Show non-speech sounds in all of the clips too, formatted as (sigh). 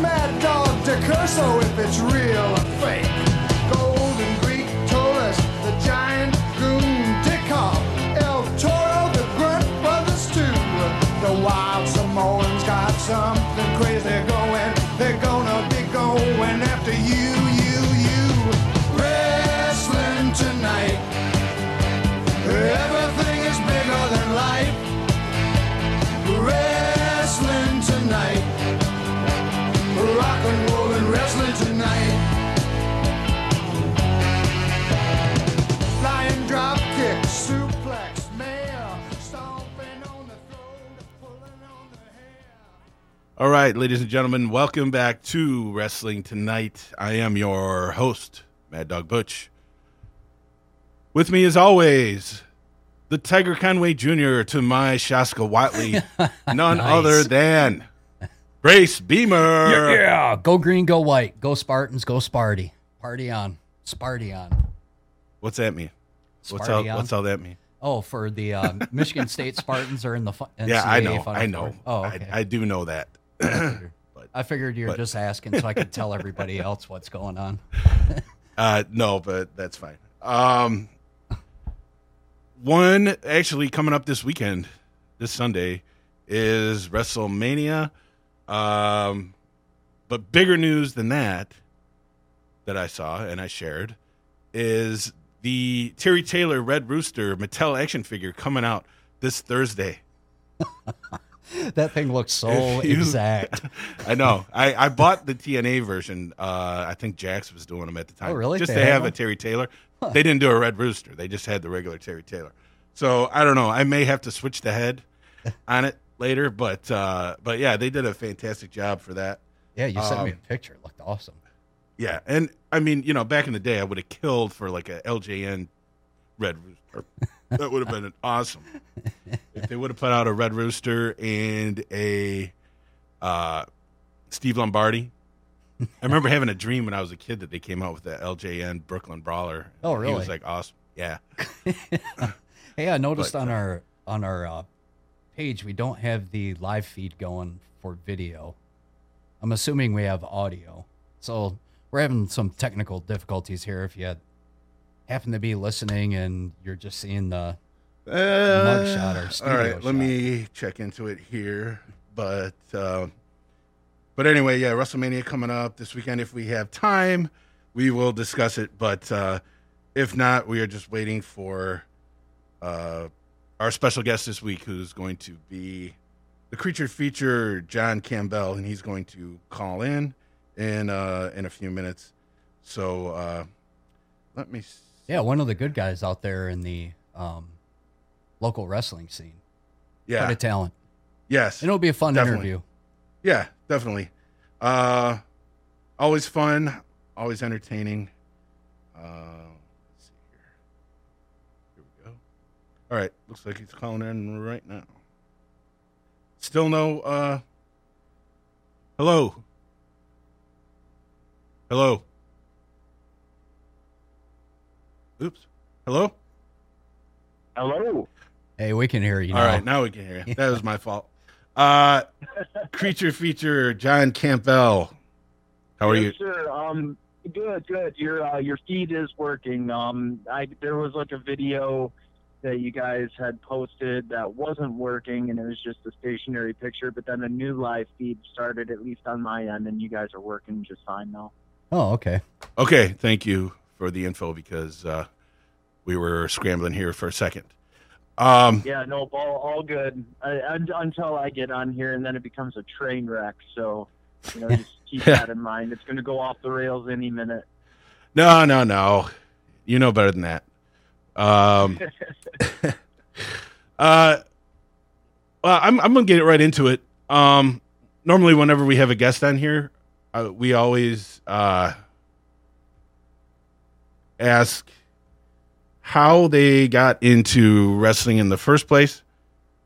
Mad Dog DeCurso if it's real right, ladies and gentlemen, welcome back to Wrestling Tonight. I am your host, Mad Dog Butch. With me, as always, the Tiger Conway Jr. to my Shaska Whatley, (laughs) none Nice. other than Brace Beemer. Yeah, go green, go white, go Spartans, go Sparty. Party on, Sparty on. What's that mean? What's all, on. what's all that mean? Oh, for the uh, Michigan State Spartans are in the fu- NCAA (laughs) yeah, I know. Final I know. Oh, okay. I, I do know that. (clears throat) I figured you were but- just asking so I could tell everybody (laughs) else what's going on. (laughs) Uh, no, but that's fine. Um, one actually coming up this weekend, this Sunday, is WrestleMania. Um, but bigger news than that, that I saw and I shared, is the Terry Taylor Red Rooster Mattel action figure coming out this Thursday. (laughs) (laughs) That thing looks so you- exact. (laughs) I know. I, I bought the TNA version. Uh, I think Jakks was doing them at the time. Oh, really? Just They to have a? Terry Taylor. They didn't do a Red Rooster. They just had the regular Terry Taylor. So I don't know. I may have to switch the head (laughs) on it later, but uh, but yeah, they did a fantastic job for that. Yeah, you sent me a Um, picture. It looked awesome. Yeah, and I mean, you know, back in the day, I would have killed for like a LJN Red Rooster. That would have been awesome if they would have put out a Red Rooster and a uh, Steve Lombardi. I remember having a dream when I was a kid that they came out with the LJN Brooklyn Brawler. Oh, He really? was like awesome. Yeah. (laughs) Hey, I noticed But, on uh, our on our uh, page we don't have the live feed going for video. I'm assuming we have audio, so we're having some technical difficulties here. If you had, happen to be listening and you're just seeing the Uh, Mugshot or all studio right, shot. let me check into it here. But uh, but anyway, yeah, WrestleMania coming up this weekend. If we have time, we will discuss it. But uh, if not, we are just waiting for uh, our special guest this week, who's going to be the creature feature John Campbell, and he's going to call in in uh, in a few minutes. So uh, let me. See. Yeah one of the good guys out there in the um, local wrestling scene. Yeah. Quite a talent. Yes. And It'll be a fun Definitely. interview. Yeah, definitely. Uh, always fun, always entertaining. Uh, let's see here. Here we go. All right, looks like he's calling in right now. Still no. Uh, hello. Hello. Oops. Hello. Hello. Hey, we can hear you. All now. right, now we can hear you. That was (laughs) my fault. Uh, creature feature John Campbell. How are you? Yes, Sir. Um, good, good. Your uh, your feed is working. Um, I there was like a video that you guys had posted that wasn't working, and it was just a stationary picture. But then a new live feed started, at least on my end, and you guys are working just fine now. Oh, okay. Okay, thank you for the info because uh, we were scrambling here for a second. Um, Yeah, no, all all good. I, un until I get on here, and then it becomes a train wreck. So, you know, just (laughs) keep that in mind. It's going to go off the rails any minute. no, no, no. You know better than that. Um, (laughs) uh, well, I'm I'm gonna get right into it. Um, normally, whenever we have a guest on here, uh, we always uh, ask how they got into wrestling in the first place.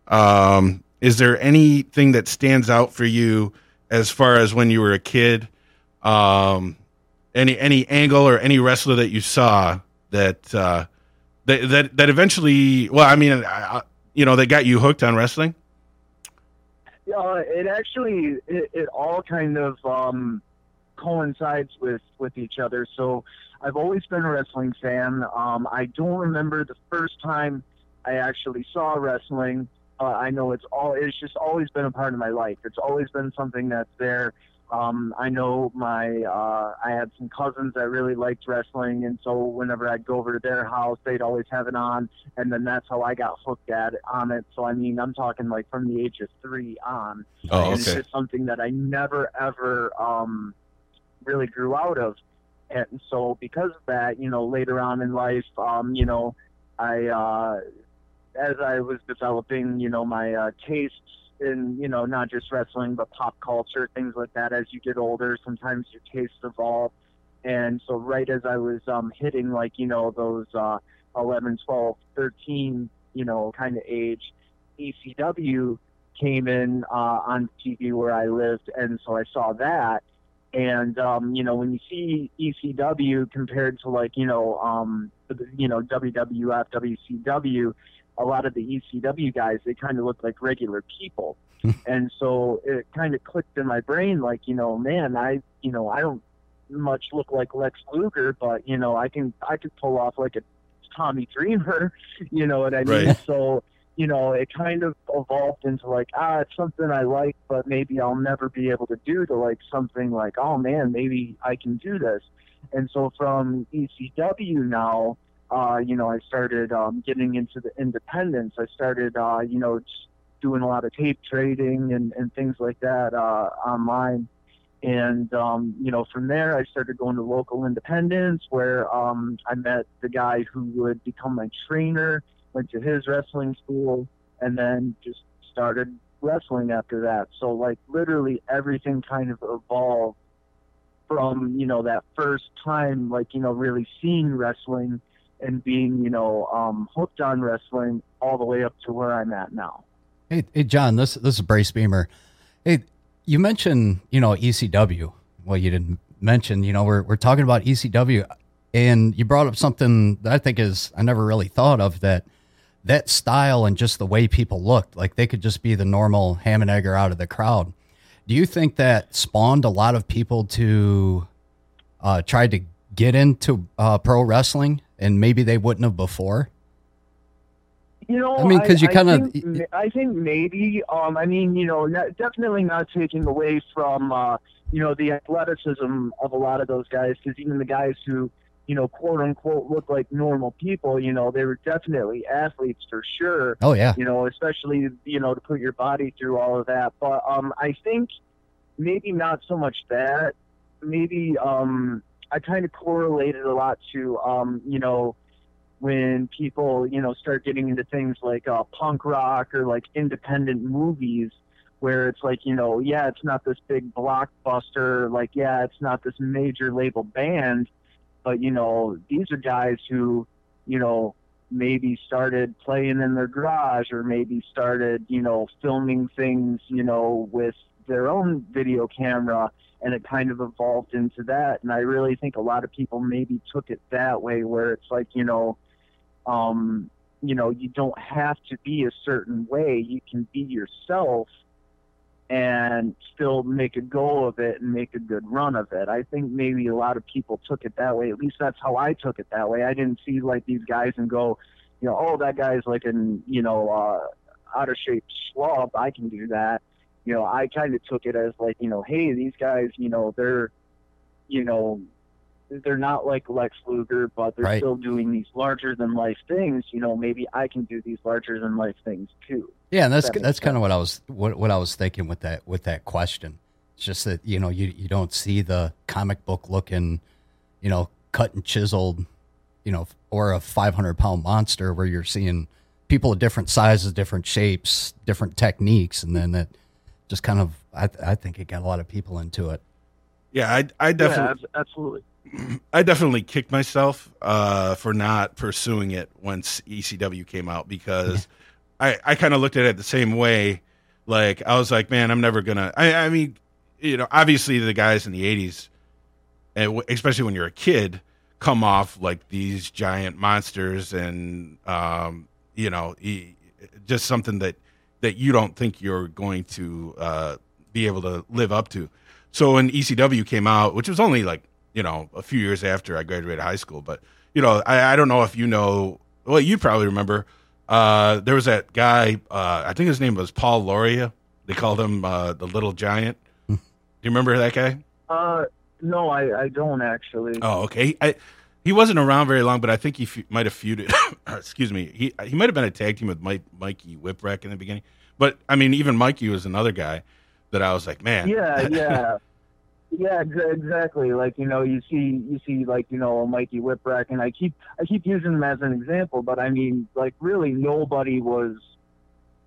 Um, is there anything that stands out for you as far as when you were a kid? Um, any any angle or any wrestler that you saw that uh, that that that eventually? Well, I mean, I, you know, that got you hooked on wrestling. uh, it actually it, it all kind of um, coincides with with each other. So I've always been a wrestling fan. Um, I don't remember the first time I actually saw wrestling. Uh, I know it's all it's just always been a part of my life. It's always been something that's there. Um, I know my uh, I had some cousins that really liked wrestling, and so whenever I'd go over to their house, they'd always have it on, and then that's how I got hooked at it, on it. So I mean, I'm talking like from the age of three on. Oh, and It's okay. just something that I never ever um, really grew out of, and so because of that, you know, later on in life, um, you know, I uh, as I was developing, you know, my uh, tastes in, you know, not just wrestling but pop culture, things like that. As you get older, sometimes your tastes evolve, and so right as I was um, hitting like, you know, those uh, 11, 12, 13, you know, kind of age, ECW came in uh, on TV where I lived, and so I saw that. And um, you know, when you see ECW compared to like you know, um, you know WWF, WCW, a lot of the ECW guys they kind of look like regular people, (laughs) and so it kind of clicked in my brain like you know, man, I you know I don't much look like Lex Luger, but you know I can I could pull off like a Tommy Dreamer, (laughs) you know what I mean? Right. So you know, it kind of evolved into like, ah, it's something I like, but maybe I'll never be able to do to like something like, oh man, maybe I can do this. And so from ECW now, uh, you know, I started um, getting into the independence. I started, uh, you know, doing a lot of tape trading and, and things like that uh, online. And, um, you know, from there, I started going to local independents where um, I met the guy who would become my trainer went to his wrestling school, and then just started wrestling after that. So like literally everything kind of evolved from you know that first time like you know really seeing wrestling and being you know um, hooked on wrestling all the way up to where I'm at now. Hey, hey, John, this this is Brace Beemer. Hey, you mentioned you know ECW. Well, you didn't mention you know we're we're talking about ECW, and you brought up something that I think is I never really thought of that that style and just the way people looked like they could just be the normal ham and egger out of the crowd. Do you think that spawned a lot of people to uh, try to get into uh, pro wrestling and maybe they wouldn't have before? You know, I mean, 'cause you kinda- I think maybe. Um, I mean, you know, not, definitely not taking away from, uh, you know, the athleticism of a lot of those guys, because even the guys who, you know, quote unquote, look like normal people, you know, they were definitely athletes for sure. Oh yeah, You know, especially you know to put your body through all of that. But um, I think maybe not so much that. Maybe um, I kind of correlated a lot to um, you know when people you know start getting into things like uh, punk rock or like independent movies where it's like you know yeah it's not this big blockbuster like yeah it's not this major label band but you know these are guys who you know maybe started playing in their garage or maybe started you know filming things you know with their own video camera and it kind of evolved into that. And i really think a lot of people maybe took it that way where it's like you know um you know you don't have to be a certain way. You can be yourself and still make a go of it and make a good run of it. I think maybe a lot of people took it that way. At least that's how I took it that way. I didn't see like these guys and go, you know, oh that guy's like an you know uh, out of shape slob. I can do that. You know, I kind of took it as like you know, hey, these guys, you know, they're, you know, they're not like Lex Luger, but they're Right. still doing these larger than life things. You know, maybe I can do these larger than life things too. Yeah, and that's That that's kind of what I was what what I was thinking with that with that question. It's just that you know you you don't see the comic book looking, you know, cut and chiseled, you know, or a five hundred pound monster where you're seeing people of different sizes, different shapes, different techniques, and then that just kind of I I think it got a lot of people into it. Yeah, I, I definitely, Yeah, absolutely. I definitely kicked myself uh, for not pursuing it once ECW came out because I, I kind of looked at it the same way. Like I was like, man, I'm never gonna. I, I mean, you know, obviously the guys in the '80s, and especially when you're a kid, come off like these giant monsters, and um, you know, just something that that you don't think you're going to uh, be able to live up to. So when ECW came out, which was only like you know a few years after I graduated high school, but you know I, I don't know if you know. Well, you probably remember. Uh, there was that guy. Uh, I think his name was Paul Loria. They called him uh, the Little Giant. Do you remember that guy? Uh, no, I, I don't actually. Oh, okay. I, he wasn't around very long, but I think he fe- might have feuded. (coughs) excuse me. He he might have been a tag team with Mike, Mikey Whipwreck in the beginning. But I mean, even Mikey was another guy that I was like, man. Yeah, yeah. (laughs) Yeah, ex- exactly. Like you know, you see, you see, like you know, a Mikey Whipwreck, and I keep, I keep using him as an example, but I mean, like really, nobody was,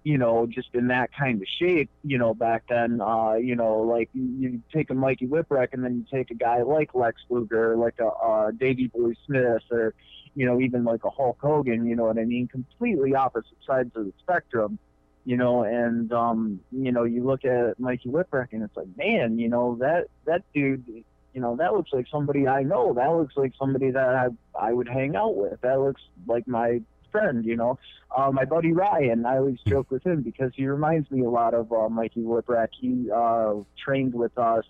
you know, just in that kind of shape, you know, back then. Uh, you know, like you, you take a Mikey Whipwreck, and then you take a guy like Lex Luger, like a uh, Davey Boy Smith, or you know, even like a Hulk Hogan. You know what I mean? Completely opposite sides of the spectrum you know, and um, you know, you look at Mikey Whipwreck and it's like, man, you know, that that dude, you know, that looks like somebody I know. That looks like somebody that I I would hang out with. That looks like my friend, you know, uh, my buddy Ryan. I always (laughs) joke with him because he reminds me a lot of uh, Mikey Whipwreck. He uh, trained with us,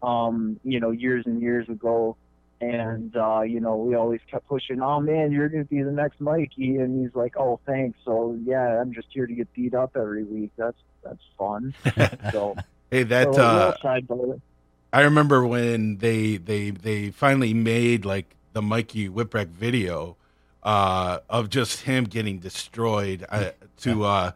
um, you know, years and years ago and uh, you know, we always kept pushing, oh man, you're gonna be the next Mikey and he's like, Oh thanks. So yeah, I'm just here to get beat up every week. That's that's fun. (laughs) so Hey, that so, uh, side. I remember when they they they finally made like the Mikey Whipwreck video uh, of just him getting destroyed uh, to uh,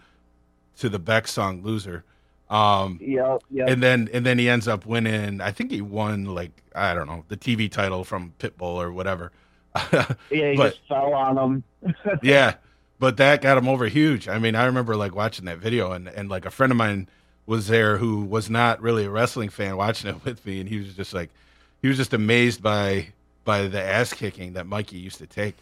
to the Beck song "Loser," um, Yeah, yeah. and then and then he ends up winning. I think he won like I don't know the TV title from Pitbull or whatever. (laughs) yeah, he but- just fell on him. (laughs) yeah, but that got him over huge. I mean, I remember like watching that video, and and like a friend of mine was there who was not really a wrestling fan watching it (laughs) with me, and he was just like, he was just amazed by by the ass kicking that Mikey used to take.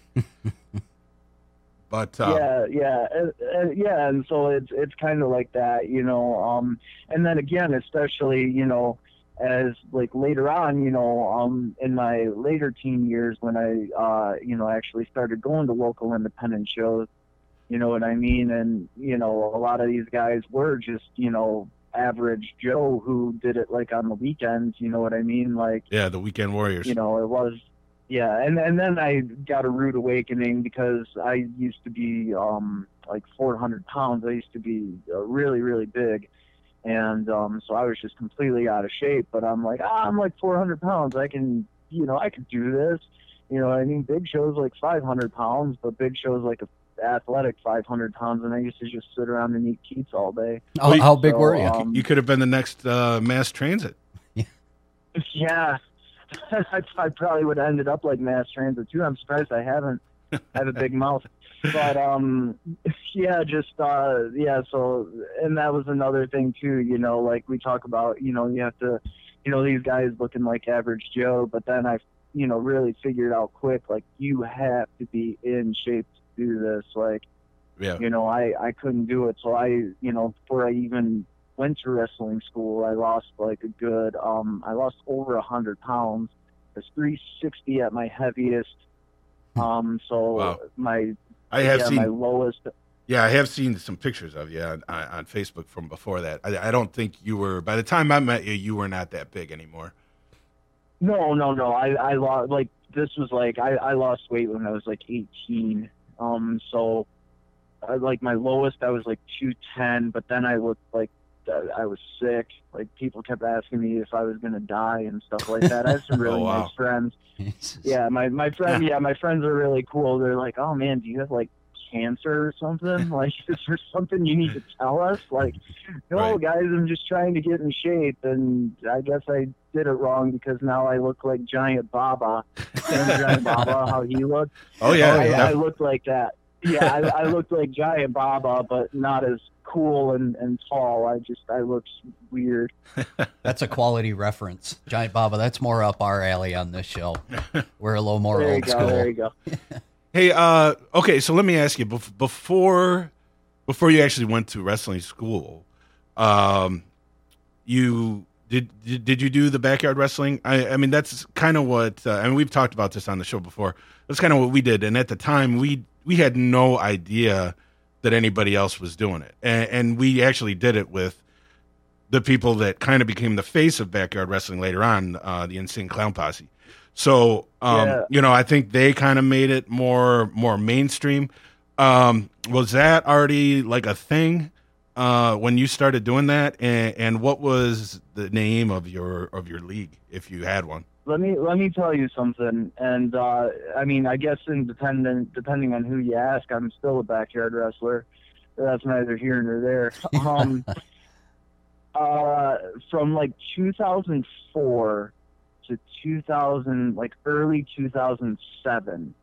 But uh, yeah, yeah, yeah, and so it's it's kind of like that, you know. Um, and then again, especially you know, as like later on, you know, um, in my later teen years when I, uh, you know, actually started going to local independent shows, you know what I mean, and you know, a lot of these guys were just you know average Joe who did it like on the weekends, you know what I mean, like yeah, the Weekend Warriors. you know it was yeah and and then i got a rude awakening because i used to be um like 400 pounds. I used to be uh, really really big. And um so i was just completely out of shape but i'm like ah, i'm like 400 pounds. I can you know i can do this. You know i mean big shows like 500 pounds but big shows like a athletic 500 pounds and i used to just sit around and eat keats all day. How, Well, how big so, were you? um, you could have been the next uh, mass transit. (laughs) Yeah, (laughs) I, I probably would have ended up like mass transit too. I'm surprised I haven't. I have a big mouth, but um, (laughs) yeah, just uh, yeah. So, and that was another thing too. You know, like we talk about, you know, you have to, you know, these guys looking like average Joe, but then I, you know, really figured out quick, like you have to be in shape to do this. Like, Yeah, you know, I I couldn't do it. So I, you know, before I even went to wrestling school, I lost like a good, um, I lost over a hundred pounds. I was 360 at my heaviest. Um, so Wow. my I have yeah, seen. my lowest. Yeah, I have seen some pictures of you on, on on Facebook from before that. I, I don't think you were. By the time I met you, you were not that big anymore. No, no, no. I I lost like this was like I I lost weight when I was like 18. Um, so I, like my lowest I was like 210, but then I looked like I was sick. Like people kept asking me if I was gonna die and stuff like that. I have some (laughs) really Oh, wow. nice friends. Jesus. Yeah, my my friend. Yeah, my friends are really cool. They're like, oh man, do you have like cancer or something? (laughs) Like, is there something you need to tell us? Like, no, Right. guys, I'm just trying to get in shape, and I guess I did it wrong because now I look like Giant Baba. Giant (laughs) Baba, how he looked? Oh yeah, I, yeah. I looked like that. Yeah, I, I looked like Giant Baba, but not as cool and, and tall. I just I looked weird. (laughs) That's a quality reference. Giant Baba, that's more up our alley on this show. (laughs) We're a little more there old go. school. There you go. (laughs) Hey, uh, okay, so let me ask you before before you actually went to wrestling school, um, you did, did did you do the backyard wrestling? I, I mean, that's kind of what uh, I mean. We've talked about this on the show before. That's kind of what we did, and at the time, we we had no idea that anybody else was doing it, and, and we actually did it with the people that kind of became the face of backyard wrestling later on, uh, the Insane Clown Posse. So, um, Yeah. you know, I think they kind of made it more more mainstream. Um, was that already like a thing uh, when you started doing that? And, and what was the name of your of your league, if you had one? Let me let me tell you something and uh i mean i guess independent depending on who you ask i'm still a backyard wrestler. That's neither here nor there. (laughs) Um uh from like 2004 to 2000 like early 2007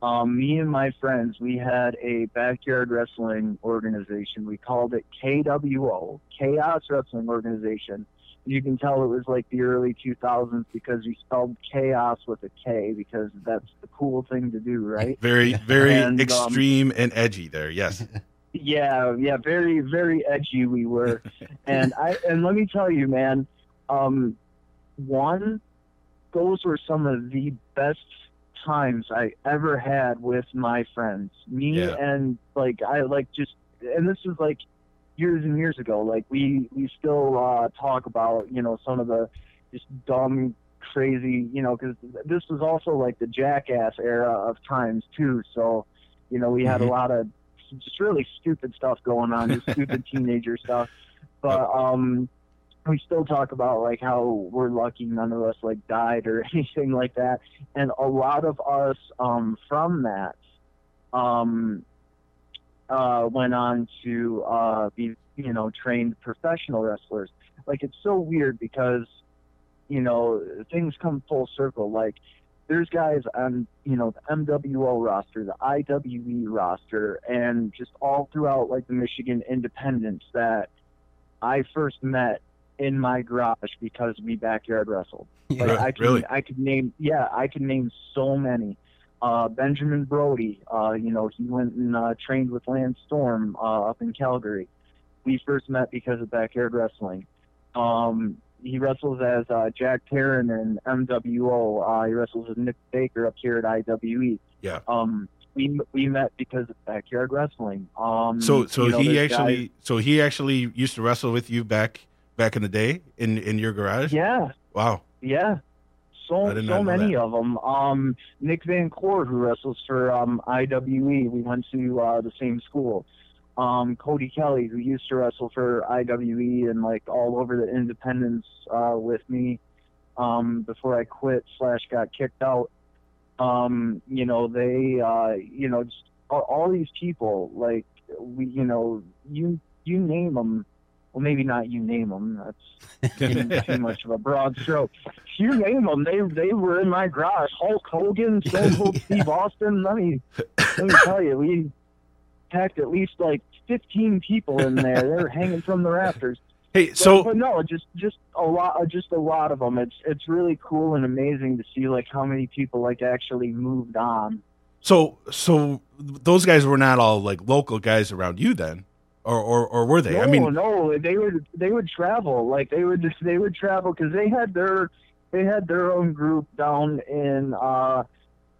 um me and my friends we had a backyard wrestling organization. We called it kwo chaos wrestling organization you can tell it was like the early 2000s because we spelled chaos with a K because that's the cool thing to do, right? Very very And, um, extreme and edgy there. Yes. (laughs) yeah, yeah, very, very edgy we were. (laughs) and I and let me tell you, man, um, one, those were some of the best times I ever had with my friends. Me Yeah. and like I like just and this was like years and years ago. Like we we still uh, talk about you know some of the just dumb, crazy you know because this was also like the jackass era of times too. So you know we had Mhm. a lot of just really stupid stuff going on, just stupid (laughs) teenager stuff. But um, we still talk about like how we're lucky none of us like died or (laughs) anything like that. And a lot of us um, from that um, uh, went on to uh, be you know trained professional wrestlers. Like it's so weird because you know things come full circle. Like there's guys on you know the MWO roster, the IWE roster, and just all throughout like the Michigan Independents that I first met in my garage because we backyard wrestled. Like I could, really? I could name, yeah, I could name so many. Uh, Benjamin Brody, uh, you know, he went and uh, trained with Lance Storm uh, up in Calgary. We first met because of backyard wrestling. Um, he wrestles as uh, Jack Taryn in MWO. Uh, he wrestles with Nick Baker up here at IWE. Yeah. Um, we we met because of backyard wrestling. Um, So so you know, he actually guys- so he actually used to wrestle with you back back in the day in in your garage. yeah, Wow. Yeah. So I did not so many that. of them. Um, Nick Van Court, who wrestles for um, IWE, we went to uh, the same school. Um, Cody Kelly, who used to wrestle for IWE and like all over the independents uh, with me um, before I quit slash got kicked out. Um, you know, they, uh, you know, just all, all these people, like we, you know, you you name them. Well, maybe not you name them. That's (laughs) too, much of a broad stroke. You name them, they they were in my garage. Hulk Hogan, Stone Cold (laughs) Steve Austin. Let me let me tell you, we packed at least like 15 people in there. They were hanging from the rafters. Hey, But- so but no, just just a lot, uh, just a lot of them. It's it's really cool and amazing to see like how many people like actually moved on. so so those guys were not all like local guys around you then, or or, or were they? No, I mean, no, they would they would travel like they would just they would travel because they had their they had their own group down in uh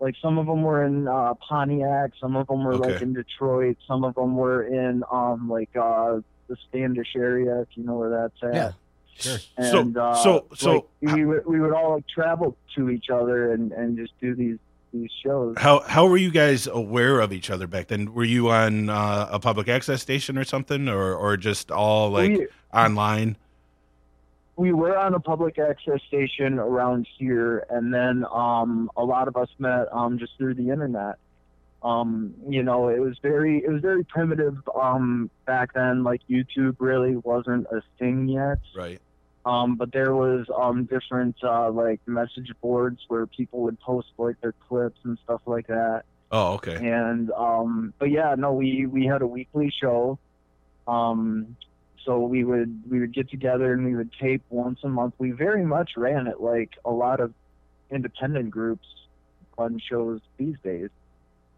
like some of them were in uh Pontiac, some of them were like in Detroit, some of them were in um like uh the Standish area if you know where that's at. Yeah, sure. So- uh, so- so- like, we would we would all like travel to each other and and just do these these shows. how how were you guys aware of each other back then? Were you on uh, a public access station or something, or or just all like we, online? we were on a public access station around here, and then um, a lot of us met um, just through the internet. Um, you know, it was very it was very primitive um, back then. Like YouTube really wasn't a thing yet. Right. Um, but there was um, different uh, like message boards where people would post like their clips and stuff like that. Oh, okay. And um, but yeah, no, we we had a weekly show. Um, so we would we would get together and we would tape once a month. We very much ran it like a lot of independent groups run shows these days.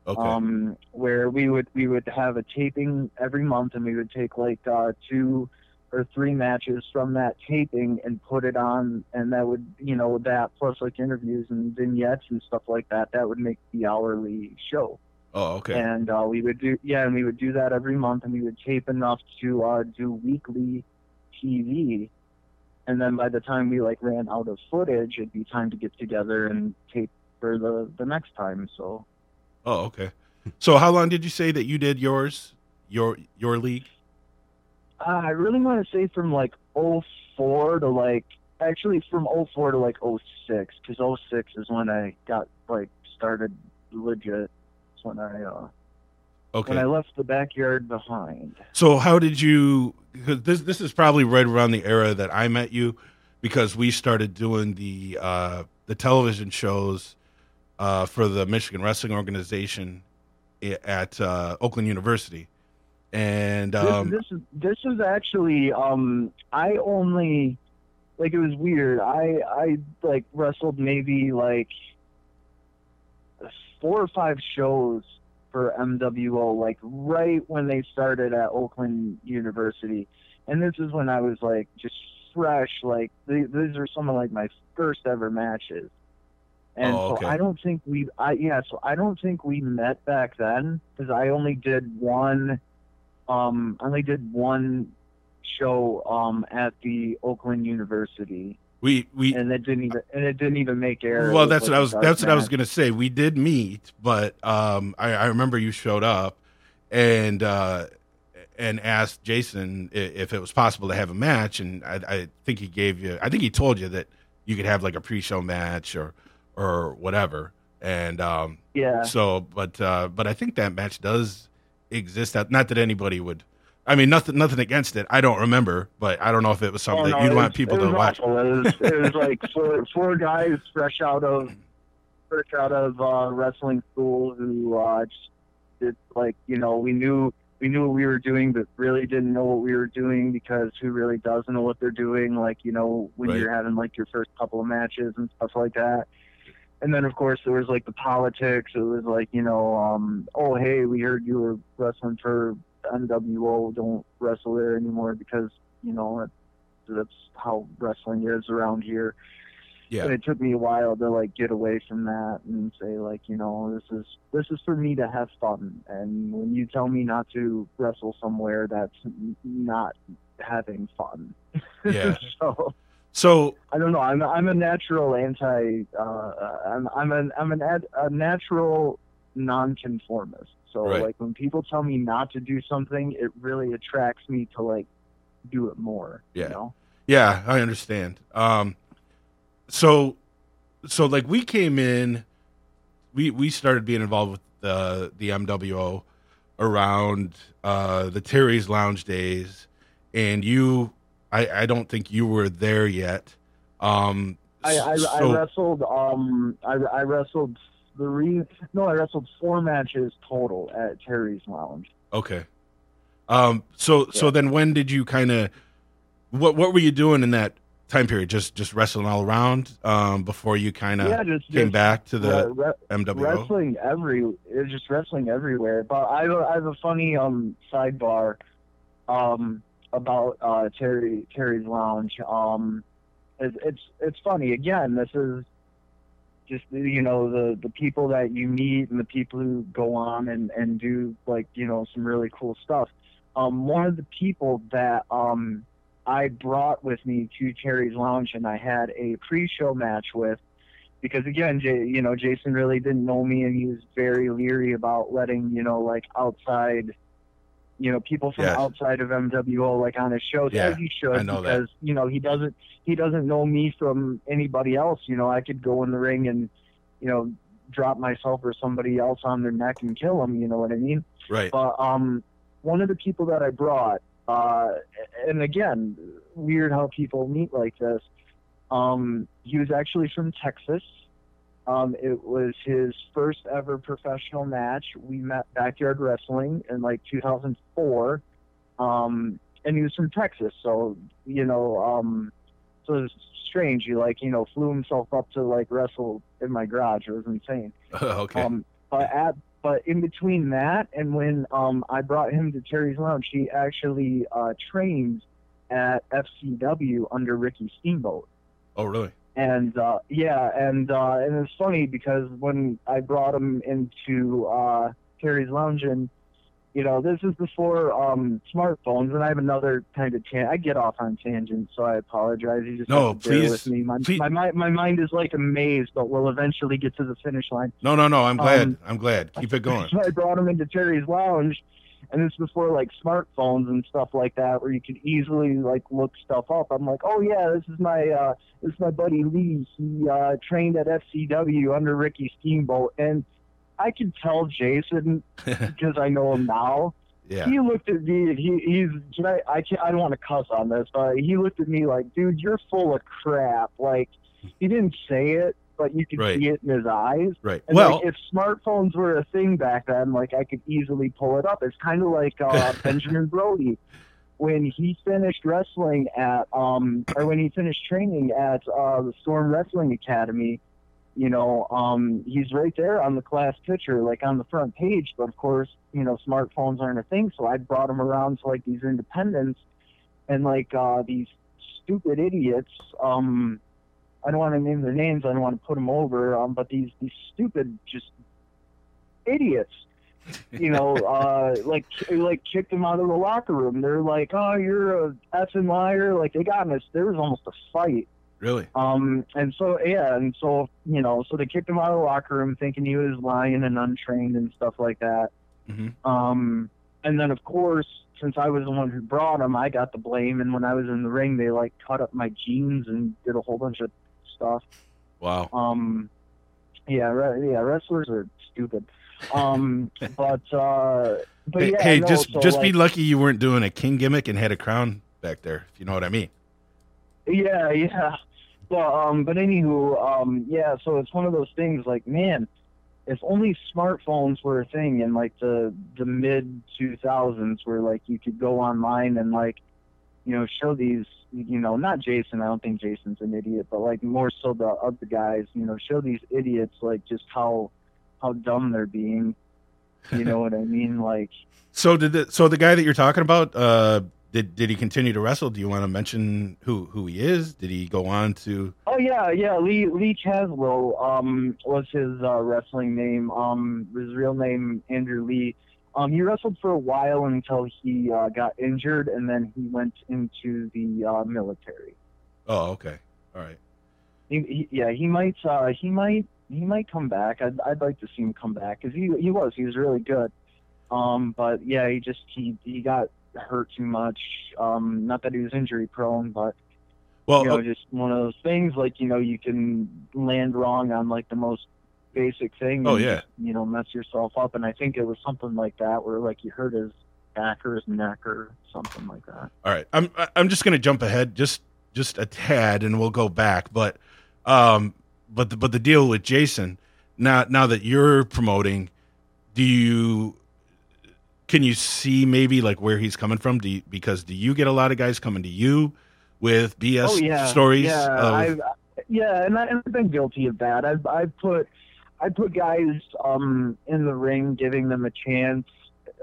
Okay. Um, where we would we would have a taping every month and we would take like uh, two or three matches from that taping and put it on and that would you know that plus like interviews and vignettes and stuff like that that would make the hourly show Oh, okay. and uh, we would do yeah, and we would do that every month, and we would tape enough to uh, do weekly TV. And then by the time we like ran out of footage, it'd be time to get together and tape for the the next time. So Oh, okay. So how long did you say that you did yours? Your your league? Uh, I really want to say from like '04 to like actually from '04 to like '06 because '06 is when I got like started legit. It's when I uh, Okay. when I left the backyard behind. So how did you? Because this this is probably right around the era that I met you, because we started doing the uh, the television shows uh, for the Michigan Wrestling Organization at uh, Oakland University, and um, this, this is this is actually um I only like it was weird. I I like wrestled maybe like four or five shows for MWO like right when they started at Oakland University. And this is when I was like just fresh like th- these are some of like my first ever matches. And Oh, okay. so I don't think we I yeah, so I don't think we met back then cuz I only did one um I only did one show um at the Oakland University we we and it didn't even and it didn't even make air. Well that's what I was that's what I was gonna say. We did meet, but um, I, I remember you showed up and uh, and asked Jason if it was possible to have a match, and I, I think he gave you. I think he told you that you could have like a pre-show match or or whatever. And um, Yeah. so, but uh, but I think that match does exist. Out, not that anybody would. I mean, nothing nothing against it. I don't remember, but I don't know if it was something Oh, that no, you'd want people to watch. awful. It was, it was like four four guys fresh out of fresh out of uh, wrestling school who uh, just did like you know we knew we knew what we were doing but really didn't know what we were doing because who really does know what they're doing like you know when Right. you're having like your first couple of matches and stuff like that. And then of course there was like the politics. It was like you know um oh hey we heard you were wrestling for MWO don't wrestle there anymore because you know that's how wrestling is around here. Yeah. And it took me a while to like get away from that and say like, you know, this is this is for me to have fun. And when you tell me not to wrestle somewhere, that's not having fun. Yeah. (laughs) so So I don't know. I'm I'm a natural anti. Uh, I'm I'm an I'm an ad, a natural nonconformist. So Right. like when people tell me not to do something, it really attracts me to like do it more. Yeah. You know? Yeah, I understand. Um, so, so like we came in, we we started being involved with the the MWO around uh, the Terry's Lounge days, and you, I I don't think you were there yet. Um, I, I, so, I wrestled um I, I wrestled three no I wrestled four matches total at Terry's Lounge. okay. Um, so so then when did you kind of what what were you doing in that time period? Just just wrestling all around um, before you kind of yeah, just, came just back to the re- re- MWO. wrestling every it was just wrestling everywhere. But I have have a funny um sidebar um about uh Terry Terry's Lounge. Um it's it's it's funny again. This is just you know the the people that you meet and the people who go on and and do like you know some really cool stuff. Um, one of the people that um I brought with me to Terry's Lounge and I had a pre-show match with because again, you know, Jason really didn't know me, and he was very leery about letting you know, like outside, you know, people from Yes. outside of MWO like on his shows Yeah, he should, I know that. because you know he doesn't he doesn't know me from anybody else. You know, I could go in the ring and you know drop myself or somebody else on their neck and kill them. You know what I mean? Right. But um, one of the people that I brought, uh, and again, weird how people meet like this. Um, he was actually from Texas. Um, it was his first ever professional match. We met backyard wrestling in like 2004. Um, and he was from Texas, so you know, um, so it was strange. He like you know flew himself up to like wrestle in my garage. It was insane. (laughs) okay. Um, but at but in between that and when um, I brought him to Terry's Lounge, he actually uh, trained at FCW under Ricky Steamboat. oh, really? And uh, yeah, and uh, and it's funny because when I brought him into uh, Terry's Lounge, and you know, this is before um, smartphones, and I have another kind of tan- I get off on tangents, so I apologize. You just No, have to bear please- with me. My, please- my my my mind is like a maze, but we'll eventually get to the finish line. No, no, no. I'm glad. Um, I'm glad. Keep it going. So (laughs) I brought him into Terry's Lounge, and this before like smartphones and stuff like that, where you could easily like look stuff up. I'm like, oh yeah, this is my uh, this is my buddy Lee. He uh, trained at FCW under Ricky Steamboat, and I could tell Jason (laughs) because I know him now. yeah. He looked at me he he's can I I can't, I don't want to cuss on this, but he looked at me like, dude, you're full of crap. Like he didn't say it, but you could Right. see it in his eyes. Right. And Well, like, if smartphones were a thing back then, like I could easily pull it up. It's kind of like uh, (laughs) Benjamin Brody when he finished wrestling at um or when he finished training at uh, the Storm Wrestling Academy. You know, um, he's right there on the class picture, like on the front page. But of course, you know, smartphones aren't a thing. So I brought him around to like these independents, and like uh, these stupid idiots. Um, I don't want to name their names. I don't want to put them over. Um, but these these stupid just idiots, you know, (laughs) uh, like like kicked him out of the locker room. They're like, "Oh, you're a effing liar!" Like they got in this. There was almost a fight. really. Um, and so yeah, and so you know, so they kicked him out of the locker room, thinking he was lying and untrained and stuff like that. hmm Um, and then of course, since I was the one who brought him, I got the blame. And when I was in the ring, they like cut up my jeans and did a whole bunch of stuff. Wow. Um, yeah, re- yeah, wrestlers are stupid. Um, (laughs) but uh, but hey, yeah, hey no, just so, just be lucky you weren't doing a king gimmick and had a crown back there. If you know what I mean. Yeah, (laughs) yeah. But um, but anywho, um, yeah. So it's one of those things. Like, man, if only smartphones were a thing in like the the mid two thousands, where like you could go online and like, you know, show these. You know, not Jason. I don't think Jason's an idiot, but like more so the other guys. You know, show these idiots like just how how dumb they're being. You know what I (laughs) mean? Like, So did the so the guy that you're talking about? Uh, did did he continue to wrestle? Do you want to mention who who he is? Did he go on to? Oh yeah, yeah. Lee Lee Caslow um, was his uh, wrestling name. Um, his real name Andrew Lee. Um, he wrestled for a while until he uh, got injured, and then he went into the uh, military. Oh, okay. All right. He, he, yeah, he might uh, he might he might come back. I'd I'd like to see him come back because he he was he was really good. Um, but yeah, he just he he got hurt too much. Um, not that he was injury prone, but Well, you know, uh, just one of those things like you know you can land wrong on like the most basic thing. Oh, yeah. you know, mess yourself up. And I think it was something like that where like you hurt his back or his neck or something like that. all right. I'm I'm just gonna jump ahead just just a tad, and we'll go back. But um, but the, but the deal with Jason now now that you're promoting, do you can you see maybe like where he's coming from? Do you, because do you get a lot of guys coming to you with BS oh yeah, stories? Yeah, of- I've, yeah, and, I, and I've been guilty of that. I've I've put I put guys um in the ring, giving them a chance,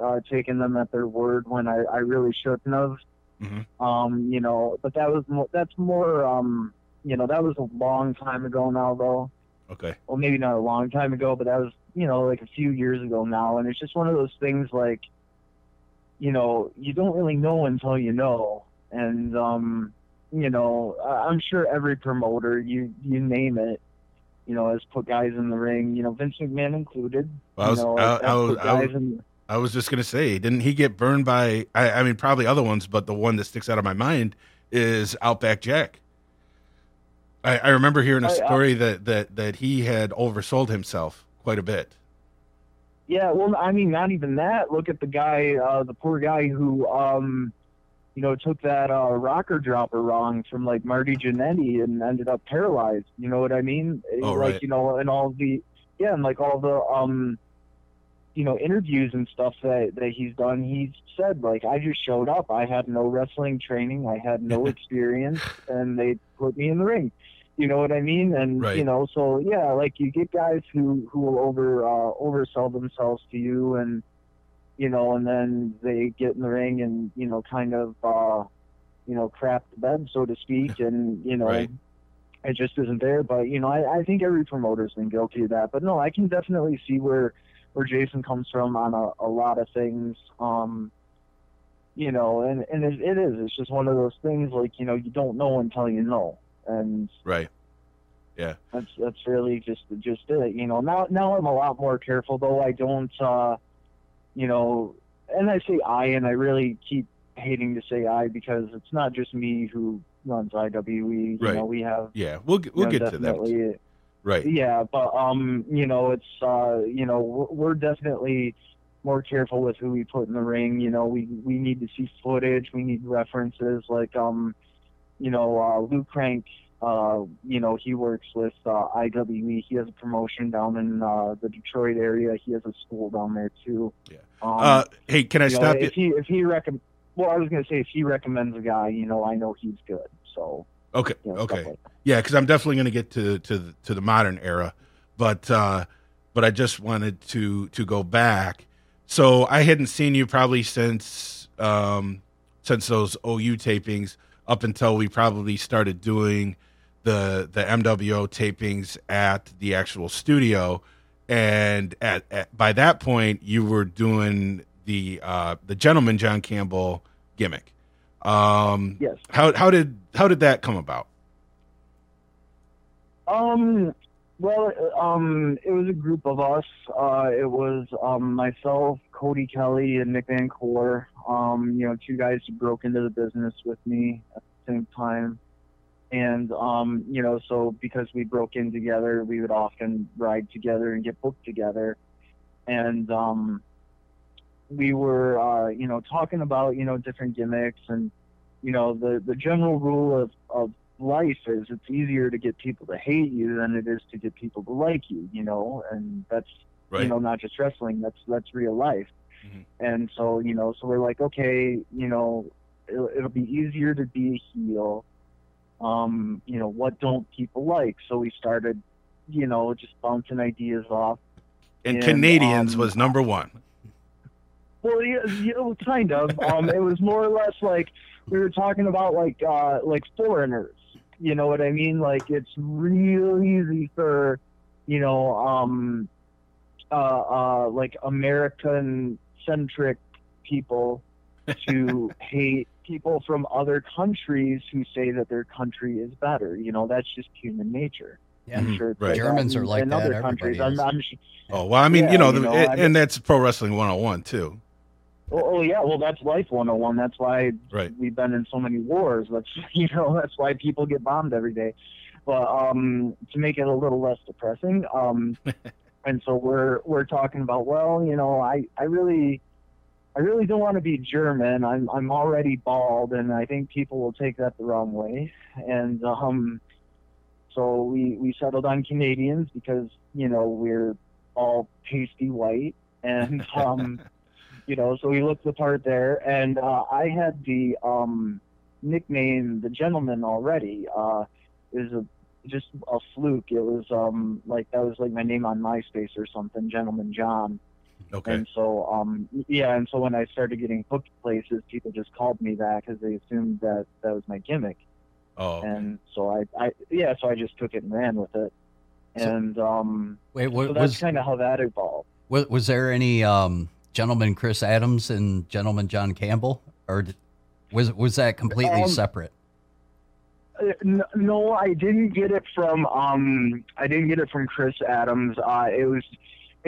uh, taking them at their word when I I really shouldn't have. Mhm. Um, you know, but that was more, that's more um you know that was a long time ago now though. okay. well maybe not a long time ago but that was you know like a few years ago now and it's just one of those things like you know you don't really know until you know and um you know i'm sure every promoter you you name it you know has put guys in the ring you know vince mcmahon included Well, I was- you know I- I was- I was- in I was just gonna say, didn't he get burned by? I, I mean, probably other ones, but the one that sticks out of my mind is Outback Jack. I, I remember hearing a story that, that that he had oversold himself quite a bit. Yeah, well, I mean, not even that. Look at the guy, uh, the poor guy who, um, you know, took that uh, rocker dropper wrong from like Marty Jannetty and ended up paralyzed. You know what I mean? Oh, like, right. you know, and all the, yeah, and like all the, um, you know, interviews and stuff that that he's done. He's said like, I just showed up. I had no wrestling training. I had no (laughs) experience, and they put me in the ring. You know what I mean? And Right. you know, so yeah, like you get guys who who will over uh, oversell themselves to you, and you know, and then they get in the ring and you know, kind of uh, you know, crap the bed, so to speak, and you know, Right. it just isn't there. But you know, I, I think every promoter's been guilty of that. But no, I can definitely see where where Jason comes from on a, a lot of things. Um, you know, and and it, it is. It's just one of those things like you know you don't know until you know, and Right. Yeah, that's that's really just just it. You know, now now I'm a lot more careful though. I don't, uh, you know, and I say I, and I really keep hating to say I because it's not just me who runs IWE. You Right. know, we have Yeah. We'll get- we'll you know, get to that. Right. Yeah, but um, you know, it's uh, you know, we're, we're definitely more careful with who we put in the ring. You know, we we need to see footage. We need references like um, you know, uh, Luke Crank. Uh, you know, he works with uh, IWE. He has a promotion down in uh, the Detroit area. He has a school down there too. Yeah. Um, Uh, hey, can I you know, stop you? if he if he recommend, well, I was gonna say if he recommends a guy, you know, I know he's good. So Okay. you know, Okay. like. Yeah, because I'm definitely going to get to to the, to the modern era, but uh, but I just wanted to to go back. So I hadn't seen you probably since um, since those OU tapings up until we probably started doing the the MWO tapings at the actual studio, and at, at by that point you were doing the uh, the gentleman John Campbell gimmick. Um, Yes. how how did how did that come about? Um, well, um, it was a group of us. Uh, it was um, myself, Cody Kelly, and Nick Van Core. Um, you know, two guys who broke into the business with me at the same time. And, um, you know, so because we broke in together, we would often ride together and get booked together. And, um, we were, uh, you know, talking about, you know, different gimmicks and, you know, the, the general rule of, of life is it's easier to get people to hate you than it is to get people to like you, you know, and that's Right. you know not just wrestling, that's that's real life. Mhm. And so you know, so we're like, okay, you know, it'll, it'll be easier to be a heel. Um, you know, what don't people like? So we started, you know, just bouncing ideas off. and And, Canadians um, was number one. Well, yeah, you know, kind of. (laughs) Um, it was more or less like we were talking about like uh, like foreigners. You know what I mean? Like it's real easy for you know um, uh, uh, like American centric people (laughs) to hate people from other countries who say that their country is better. You know, that's just human nature. Yeah. I'm sure Right. Germans are like in that, other countries. everybody I'm. I'm, Oh well, I mean, Yeah, you know, you know, and, I- and that's pro wrestling 101 too. Oh, oh yeah, well that's life 101. That's why Right. we've been in so many wars. That's (laughs) you know that's why people get bombed every day. But um, to make it a little less depressing, um, (laughs) and so we're we're talking about well, you know, I I really I really don't want to be German. I'm I'm already bald, and I think people will take that the wrong way. And um, so we we settled on Canadians because you know we're all pasty white, and (laughs) um, you know, so we looked the part there, and uh, I had the um, nickname the gentleman already. Uh, it was a just a fluke. It was um, like that was like my name on MySpace or something, Gentleman John. Okay. And so, um, yeah, and so when I started getting booked places, people just called me that because they assumed that that was my gimmick. Oh, okay. And so I, I, yeah, so I just took it and ran with it. So- And um, Wait, so that's was, kind of how that evolved. was was there any um, gentleman Chris Adams and gentleman John Campbell, or did, was was that completely Um, separate? Uh, No, I didn't get it from um I didn't get it from Chris Adams. Uh it was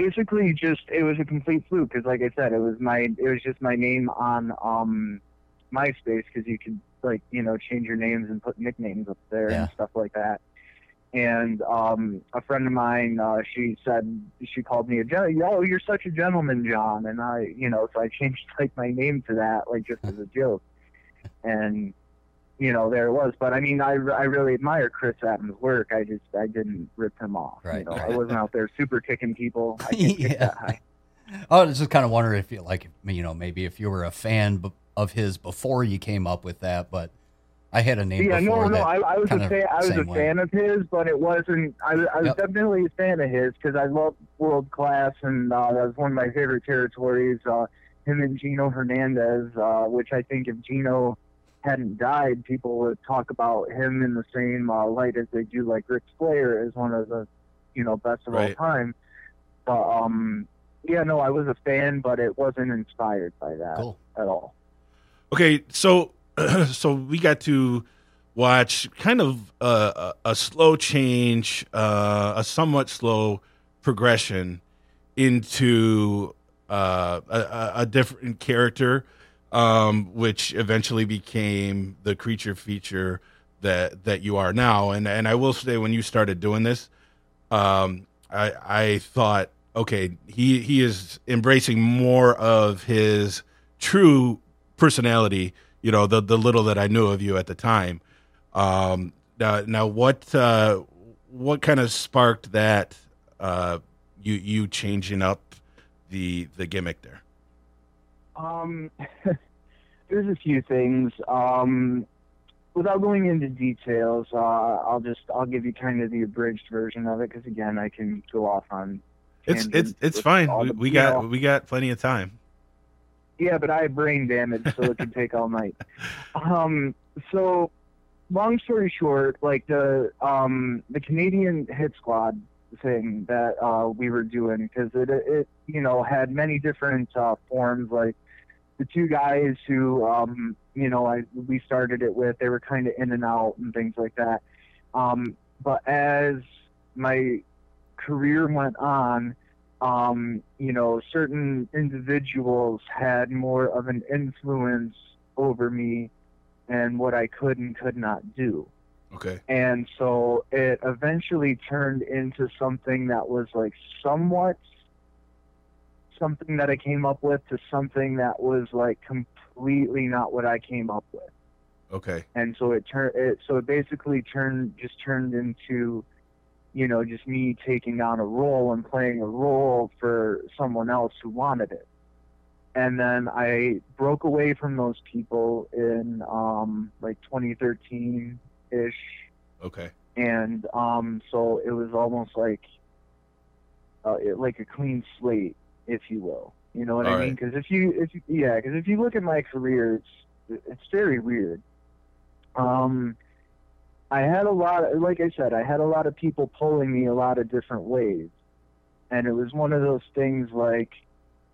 basically just it was a complete fluke cuz like I said it was my it was just my name on um MySpace cuz you could like, you know, change your names and put nicknames up there Yeah. and stuff like that. And um a friend of mine uh she said she called me a gen- oh you're such a gentleman John and I you know so I changed (laughs) like my name to that like just as a joke. And you know, there it was. But I mean, I, I really admire Chris Adams' work. I just I didn't rip him off. Right, You know. I wasn't out there super kicking people. (laughs) I Yeah. that high. I was just kind of wondering if you like, you know, maybe if you were a fan of his before you came up with that, but I had a name Yeah, no, no. I, I was a fan. I was a way. fan of his, but it wasn't. I, was- I was Yep. definitely a fan of his because I love World Class, and uh, that was one of my favorite territories. Uh, him and Gino Hernandez, uh, which I think if Gino hadn't died, people would talk about him in the same uh, light as they do like Ric Flair as one of the, you know, best of Right. all time. But um, yeah, no, I was a fan, but it wasn't inspired by that Cool. at all. Okay, so (clears throat) so we got to watch kind of a, slow change, uh, a somewhat slow progression into uh, a- a different character, um, which eventually became the creature feature that that you are now. And and I will say, when you started doing this, um, I I thought, okay, he he is embracing more of his true personality. You know, the the little that I knew of you at the time. Um, now, now what uh, what kind of sparked that? Uh, you you changing up the the gimmick there. Um, (laughs) there's a few things. Um, without going into details, uh, I'll just I'll give you kind of the abridged version of it because again, I can go off on. It's it's it's fine. We, the- we got know. we got plenty of time. Yeah, but I have brain damage, so it could take all night. (laughs) Um, so, long story short, like the um the Canadian Hit Squad thing that uh we were doing because it it you know had many different uh, forms. Like the two guys who um you know I we started it with, they were kind of in and out and things like that. Um, but as my career went on, um, you know, certain individuals had more of an influence over me and what I could and could not do. Okay. And so it eventually turned into something that was like somewhat something that I came up with to something that was like completely not what I came up with Okay. and so it turned it so it basically turned just turned into you know just me taking on a role and playing a role for someone else who wanted it and then i broke away from those people in um like 2013 ish Okay. and um so it was almost like uh, it, like a clean slate if you will you know what All i mean right. because if you if you, yeah because if you look at my career it's it's very weird um i had a lot of, like i said i had a lot of people pulling me a lot of different ways and it was one of those things like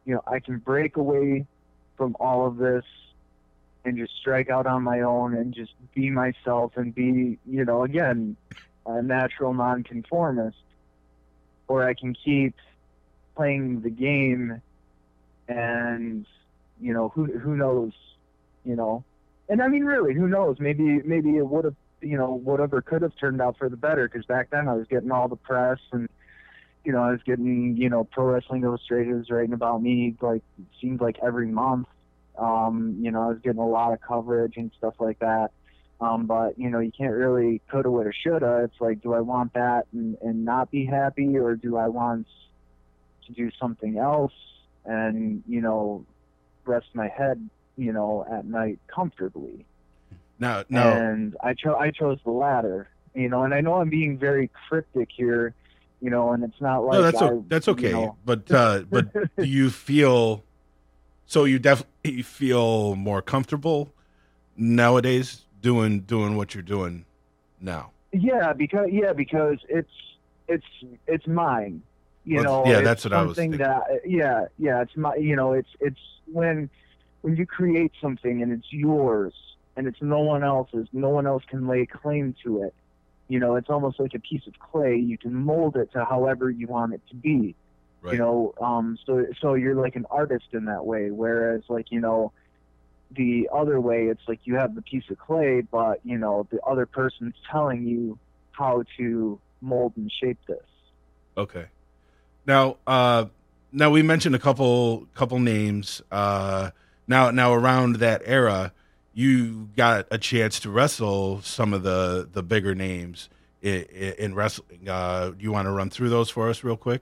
you know i can break away from all of this and just strike out on my own and just be myself and be, you know, again, a natural nonconformist. Or I can keep playing the game and, you know, who who knows, you know. And I mean really, who knows? Maybe maybe it would have, you know, whatever could have turned out for the better because back then I was getting all the press and you know, I was getting, you know, Pro Wrestling Illustrated writing about me like it seemed like every month. Um, you know, I was getting a lot of coverage and stuff like that. Um, but you know, you can't really coulda, woulda, shoulda. It's like, do I want that and, and not be happy, or do I want to do something else and you know, rest my head, you know, at night comfortably? Now, now, And I chose I chose the latter. You know, and I know I'm being very cryptic here. You know, and it's not like no, that's I, o- that's you okay. know- But uh, but (laughs) do you feel? So you definitely feel more comfortable nowadays doing doing what you're doing now. Yeah, because yeah, because it's it's it's mine. You Well, know, yeah, that's what I was thinking. that yeah, yeah, it's my you know, it's it's when when you create something and it's yours and it's no one else's, no one else can lay claim to it. You know, it's almost like a piece of clay. You can mold it to however you want it to be. Right. You know, um, so so you're like an artist in that way. Whereas, like you know, the other way, it's like you have the piece of clay, but you know, the other person's telling you how to mold and shape this. Okay. Now, uh, now we mentioned a couple couple names. Uh, now, now around that era, you got a chance to wrestle some of the the bigger names in, in wrestling. Uh, do you want to run through those for us real quick?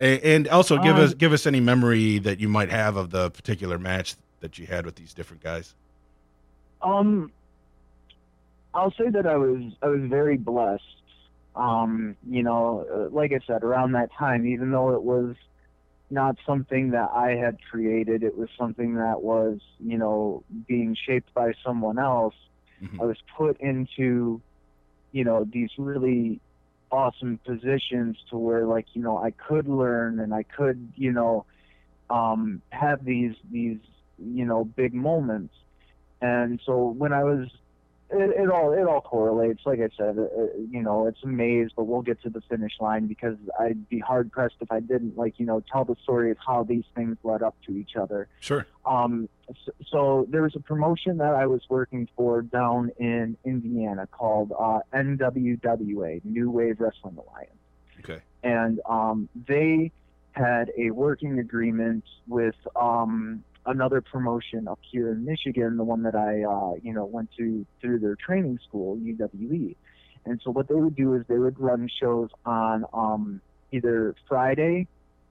And, and also give Um, us give us any memory that you might have of the particular match that you had with these different guys. Um, I'll say that I was I was very blessed. Um, you know, uh, like I said, around that time, even though it was not something that I had created, it was something that was, you know, being shaped by someone else. Mhm. I was put into, you know, these really awesome positions to where like you know I could learn and I could you know um, have these these you know big moments. And so when I was it, it all it all correlates. Like I said, uh, uh, you know, it's a maze, but we'll get to the finish line because I'd be hard pressed if I didn't like you know tell the story of how these things led up to each other. Sure. Um, so, so there was a promotion that I was working for down in Indiana called uh, NWWA, New Wave Wrestling Alliance, Okay. and um, they had a working agreement with um, another promotion up here in Michigan, the one that I, uh, you know, went to through their training school, UWE. And so what they would do is they would run shows on um, either Friday,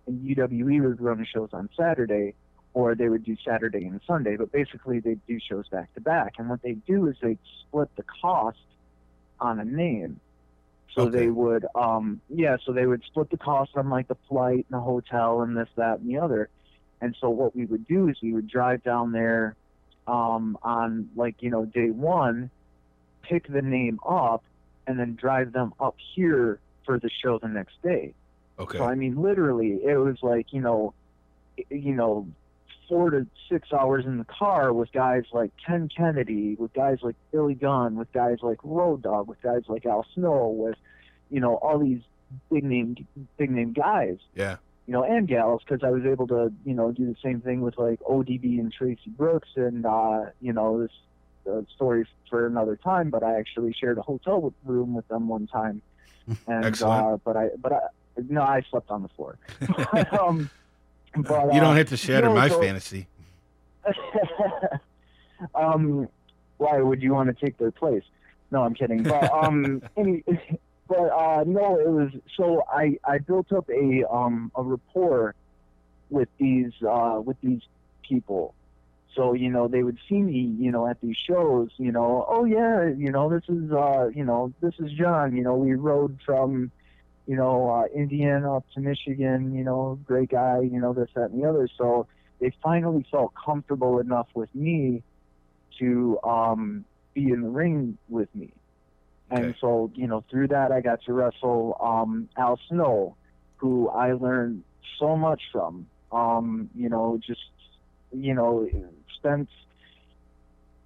and UWE would run shows on Saturday, or they would do Saturday and Sunday. But basically, they'd do shows back to back. And what they do is they'd split the cost on a name. So Okay. they would, um, yeah, so they would split the cost on like the flight and the hotel and this, that, and the other. And so what we would do is we would drive down there um, on like you know day one, pick the name up, and then drive them up here for the show the next day. Okay. So I mean, literally, it was like you know, you know, four to six hours in the car with guys like Ken Kennedy, with guys like Billy Gunn, with guys like Road Dogg, with guys like Al Snow, with you know all these big name big name guys Yeah. You know, and gals, because I was able to, you know, do the same thing with like ODB and Traci Brooks, and uh, you know, this uh, story for another time. But I actually shared a hotel room with them one time, (laughs) and Excellent. uh, but I, but I, no, I slept on the floor. (laughs) um, but, You uh, don't have to shatter no, my so- fantasy. (laughs) um, why would you want to take their place? No, I'm kidding. But um, any, but uh, no, it was so I I built up a um a rapport with these uh with these people. So you know they would see me you know at these shows you know oh yeah you know this is uh you know this is John you know we rode from you know uh, Indiana up to Michigan you know great guy you know this that and the other so they finally felt comfortable enough with me to um, be in the ring with me. And Okay. so, you know, through that, I got to wrestle um, Al Snow, who I learned so much from. Um, you know, just, you know, spent,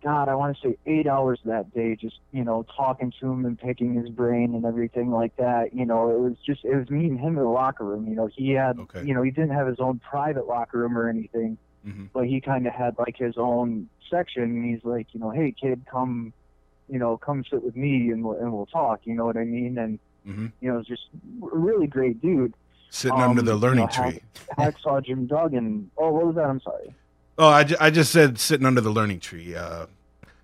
God, I want to say eight hours that day just, you know, talking to him and picking his brain and everything like that. You know, it was just, it was me and him in the locker room. You know, he had, Okay. you know, he didn't have his own private locker room or anything hmm but he kind of had like his own section and he's like you know hey kid come you know come sit with me and we'll, and we'll talk you know what i mean and hmm you know just a really great dude Sitting under Um, the you learning know, how- tree. hacksaw (laughs) jim duggan oh what was that i'm sorry Oh, I, ju- I just said sitting under the learning tree. Uh,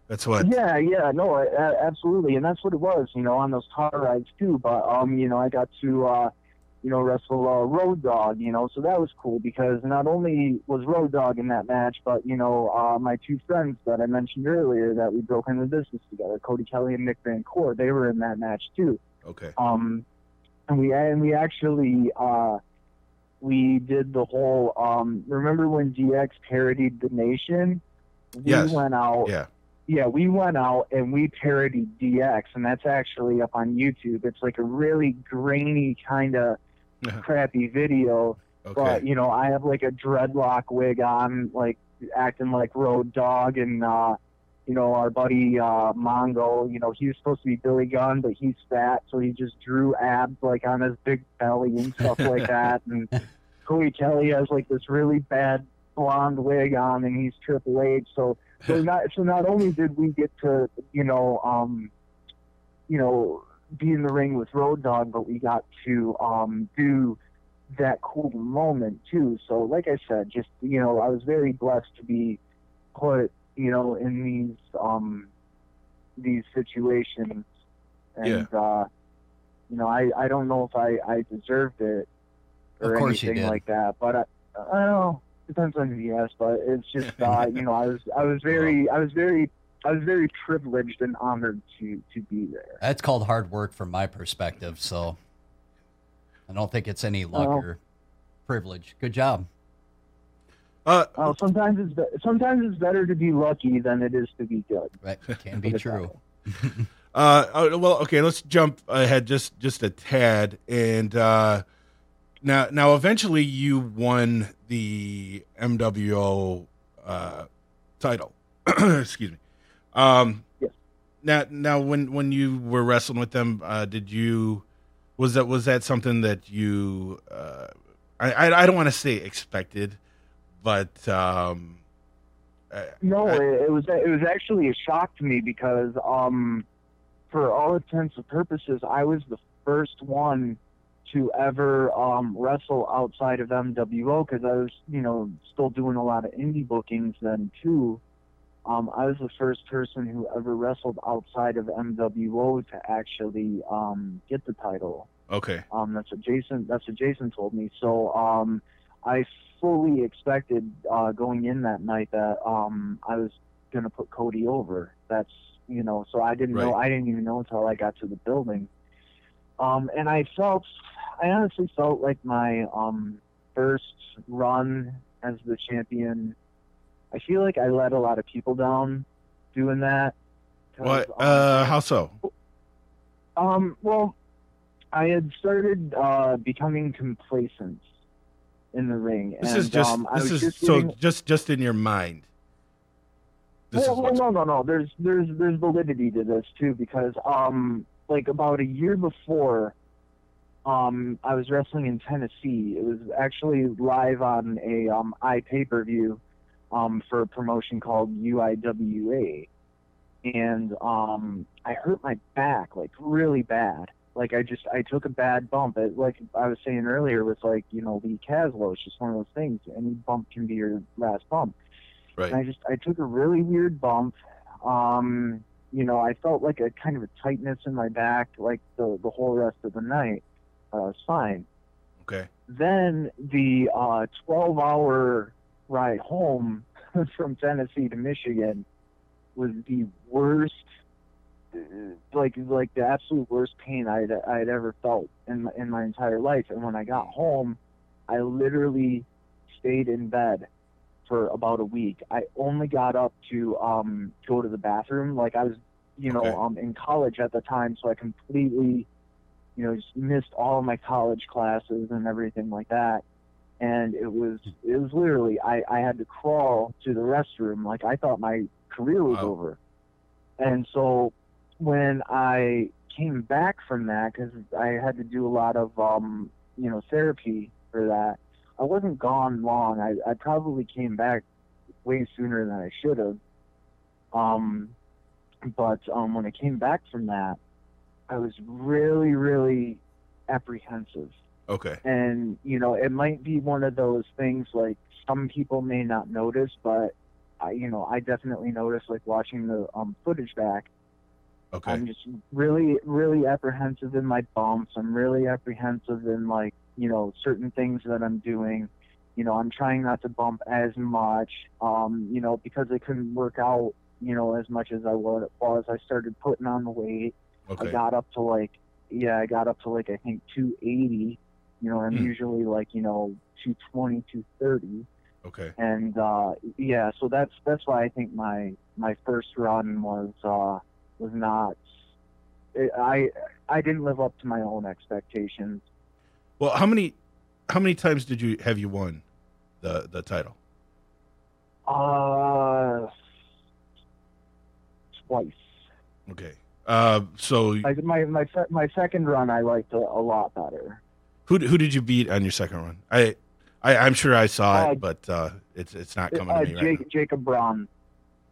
that's what. yeah yeah no a- a- absolutely and that's what it was you know on those car rides too but um you know i got to uh you know wrestle uh, Road Dogg you know so that was cool because not only was Road Dogg in that match but you know uh my two friends that i mentioned earlier that we broke into business together cody kelly and nick van Coor, they were in that match too Okay. um and we and we actually uh we did the whole um remember when dx parodied the nation we Yes. went out Yeah. yeah, we went out and we parodied DX, and that's actually up on YouTube. It's like a really grainy kind of crappy video, but you know, I have like a dreadlock wig on, like acting like Road Dogg, and uh, you know, our buddy uh, Mongo, you know, he was supposed to be Billy Gunn, but he's fat, so he just drew abs like on his big belly and stuff like (laughs) that, and Cody Kelly has like this really bad blonde wig on, and he's Triple H, so so (laughs) not so not only did we get to you know um you know be in the ring with Road Dogg, but we got to um do that cool moment too. So like I said, just you know I was very blessed to be put you know in these um these situations, and uh you know I I don't know if I I deserved it or Of course you anything like that, but I, I don't know. Depends on who you ask, but it's just (laughs) uh, you know I was I was very I was very I was very privileged and honored to to be there. That's called hard work from my perspective. So I don't think it's any luck Oh. or privilege. Good job. Uh, Well, sometimes it's be- sometimes it's better to be lucky than it is to be good. Right. (laughs) Can be Put it that true. (laughs) Uh, oh, well, okay, let's jump ahead just just a tad, and uh, now now eventually you won the MWO uh, title. (clears throat) Excuse me. Um, Yes. Now now when when you were wrestling with them, uh, did you was that was that something that you uh, I I, I don't want to say expected, but um, I- No, I- it, it was it was actually a shock to me because um, for all intents and purposes, I was the first one to ever um, wrestle outside of MWO because I was you know still doing a lot of indie bookings then too. Um, I was the first person who ever wrestled outside of MWO to actually um, get the title. okay. Um, that's what Jason. That's what Jason told me. So um, I fully expected uh, going in that night that um, I was gonna put Cody over. That's you know. So I didn't know. I didn't even know until I got to the building. Um, and I felt. I honestly felt like my um, first run as the champion. I feel like I let a lot of people down doing that. What? Uh, how so? um, well, I had started uh, becoming complacent in the ring, This and is just um, this is just so getting, just just in your mind. This well, well, no, no, no. There's there's there's validity to this too because um, like about a year before, um, I was wrestling in Tennessee. It was actually live on a um i pay per view, um, for a promotion called UIWA, and um, I hurt my back like really bad. Like I just I took a bad bump. It, like I was saying earlier, with like you know Lee Caslow. It's just one of those things. Any bump can be your last bump. right. And I just I took a really weird bump. Um, you know, I felt like a kind of a tightness in my back, like the the whole rest of the night. Uh, was fine. Okay. Then the uh, 12 hour ride home (laughs) from Tennessee to Michigan was the worst, uh, like like the absolute worst pain I'd I'd ever felt in my, in my entire life. And when I got home, I literally stayed in bed for about a week. I only got up to um go to the bathroom. Like I was, you know, Okay. um in college at the time, so I completely, you know, just missed all of my college classes and everything like that. And it was it was literally I I had to crawl to the restroom. Like I thought my career was Wow. over. And so when I came back from that, because I had to do a lot of um you know therapy for that. I wasn't gone long. I, I probably came back way sooner than I should have. Um, but um, when I came back from that, I was really, really apprehensive. Okay. And, you know, it might be one of those things like some people may not notice, but I, you know, I definitely noticed like watching the um, footage back. Okay. I'm just really, really apprehensive in my bumps. I'm really apprehensive in like, you know, certain things that I'm doing. You know, I'm trying not to bump as much, um, you know, because I couldn't work out, you know, as much as I wa- was. I started putting on the weight. Okay. I got up to like, yeah, I got up to like, I think 280. You know, I'm Hmm. usually like, you know, 220, 230 Okay. and uh yeah so that's that's why i think my my first run was uh was not it, i i didn't live up to my own expectations Well, how many how many times did you have you won the the title? uh twice Okay. Uh, so like my my my second run i liked a, a lot better who who did you beat on your second run? I, I I'm sure I saw Uh, it, but uh, it's it's not coming uh, to me right Jake, now. jacob braun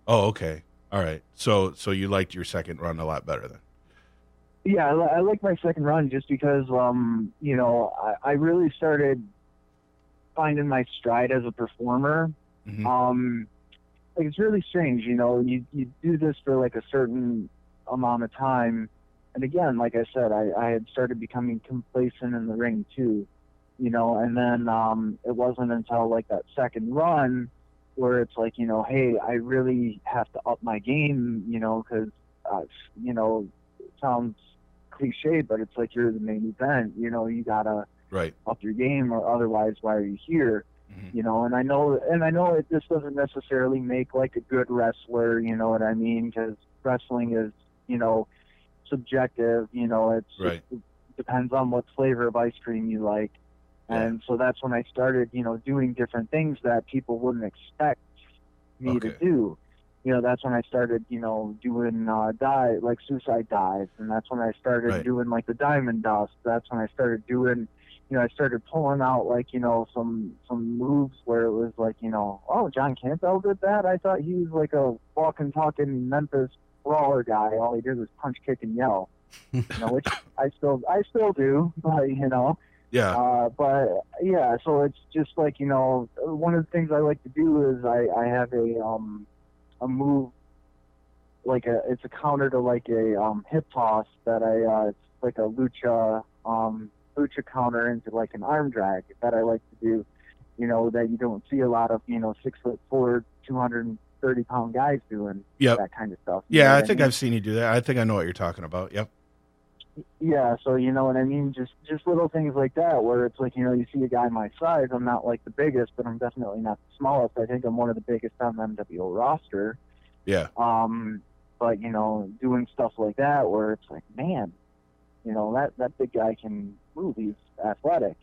Oh, okay. All right. So so you liked your second run a lot better then. yeah I, I like my second run just because um you know i, I really started finding my stride as a performer Mhm. um like it's really strange you know you you do this for like a certain amount of time and again like i said i i had started becoming complacent in the ring too you know and then um it wasn't until like that second run where it's like you know hey i really have to up my game you know because uh, you know it sounds cliche but it's like you're the main event you know you gotta Right. up your game or otherwise why are you here Mhm. you know and i know and i know it this doesn't necessarily make like a good wrestler you know what i mean because wrestling is you know subjective. You know, it's Right. it depends on what flavor of ice cream you like. Yeah. And so that's when I started, you know, doing different things that people wouldn't expect me to do. You know, that's when I started, you know, doing uh, dive like suicide dives, and that's when I started Right. doing like the diamond dust. That's when I started doing, you know, I started pulling out like you know some some moves where it was like you know, oh, John Campbell did that. I thought he was like a walking, talking Memphis brawler guy. All he did was punch, kick, and yell. you know, which I still I still do, but you know. Yeah. Uh, but yeah, so it's just like you know, one of the things I like to do is I I have a um a move like a it's a counter to like a um hip toss that I uh it's like a lucha um lucha counter into like an arm drag that I like to do. You know that you don't see a lot of you know six foot four, two hundred and thirty pound guys doing Yep. that kind of stuff. Yeah, I think mean? I've seen you do that. I think I know what you're talking about. Yep. yeah so you know what i mean just just little things like that where it's like you know you see a guy my size i'm not like the biggest but i'm definitely not the smallest i think i'm one of the biggest on the mwo roster Yeah. um but you know doing stuff like that where it's like man you know that that big guy can move he's athletic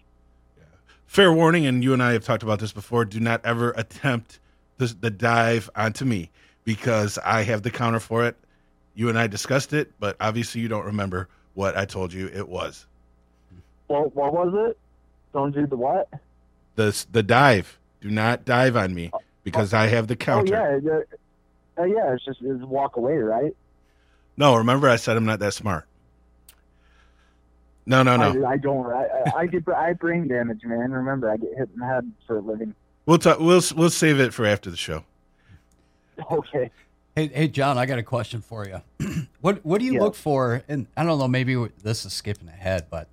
Fair warning, and you and I have talked about this before. Do not ever attempt the, the dive onto me because I have the counter for it. You and I discussed it, but obviously you don't remember what I told you it was. well what was it don't do the what The the dive. Do not dive on me because I have the counter. oh yeah uh, yeah it's just it's walk away right No, remember I said I'm not that smart. No, no, no. I, I don't I, I, I get I brain damage man remember i get hit in the head for a living We'll talk. We'll we'll save it for after the show. okay Hey, hey, John, I got a question for you. (clears throat) what What do you Yeah. look for? And I don't know, maybe this is skipping ahead, but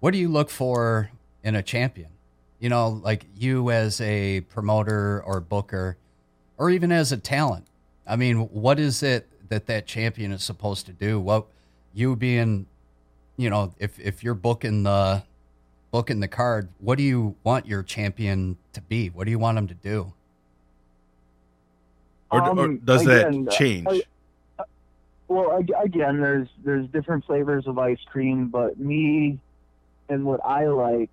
what do you look for in a champion? You know, like you as a promoter or booker, or even as a talent. I mean, what is it that that champion is supposed to do? What you being, you know, if if you're booking the booking the card, what do you want your champion to be? What do you want him to do? Or, or Um, does again, that change? I- Well, again, there's there's different flavors of ice cream, but me and what I like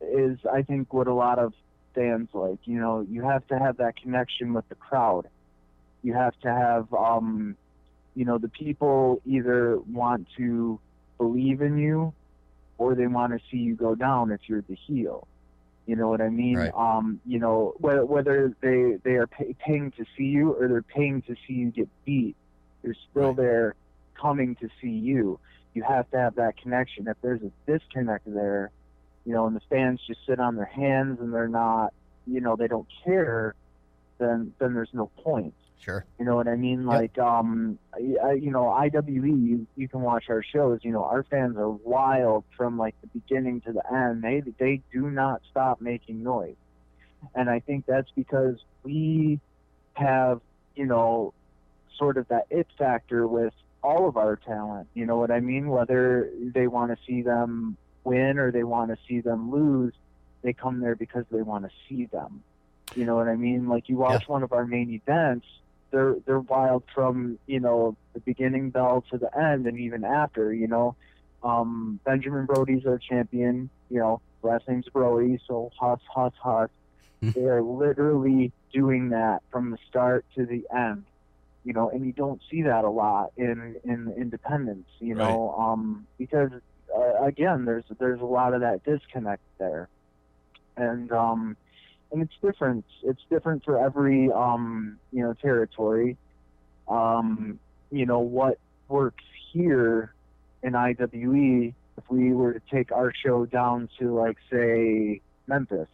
is I think what a lot of fans like. You know, you have to have that connection with the crowd. You have to have, um, you know, the people either want to believe in you, or they want to see you go down if you're the heel. You know what I mean? Right. Um, you know, whether whether they they are pay, paying to see you or they're paying to see you get beat, they're still Right. there coming to see you. You have to have that connection. If there's a disconnect there, you know, and the fans just sit on their hands and they're not, you know, they don't care, then then there's no point. Sure. You know what I mean? Like, um, I, you know, IWE, you, you can watch our shows. You know, our fans are wild from like the beginning to the end. They they do not stop making noise, and I think that's because we have, you know, sort of that it factor with all of our talent. You know what I mean? Whether they want to see them win or they want to see them lose, they come there because they want to see them. You know what I mean? Like you watch one of our main events, they're they're wild from you know the beginning bell to the end and even after. You know, um, Benjamin Brody's our champion. You know, last name's Brody, so Huss Huss Huss. they are literally doing that from the start to the end. You know, and you don't see that a lot in in independence. You know, um, because uh, again, there's there's a lot of that disconnect there, and um, and it's different. It's different for every um, you know territory. Um, you know what works here in IWE. If we were to take our show down to like say Memphis,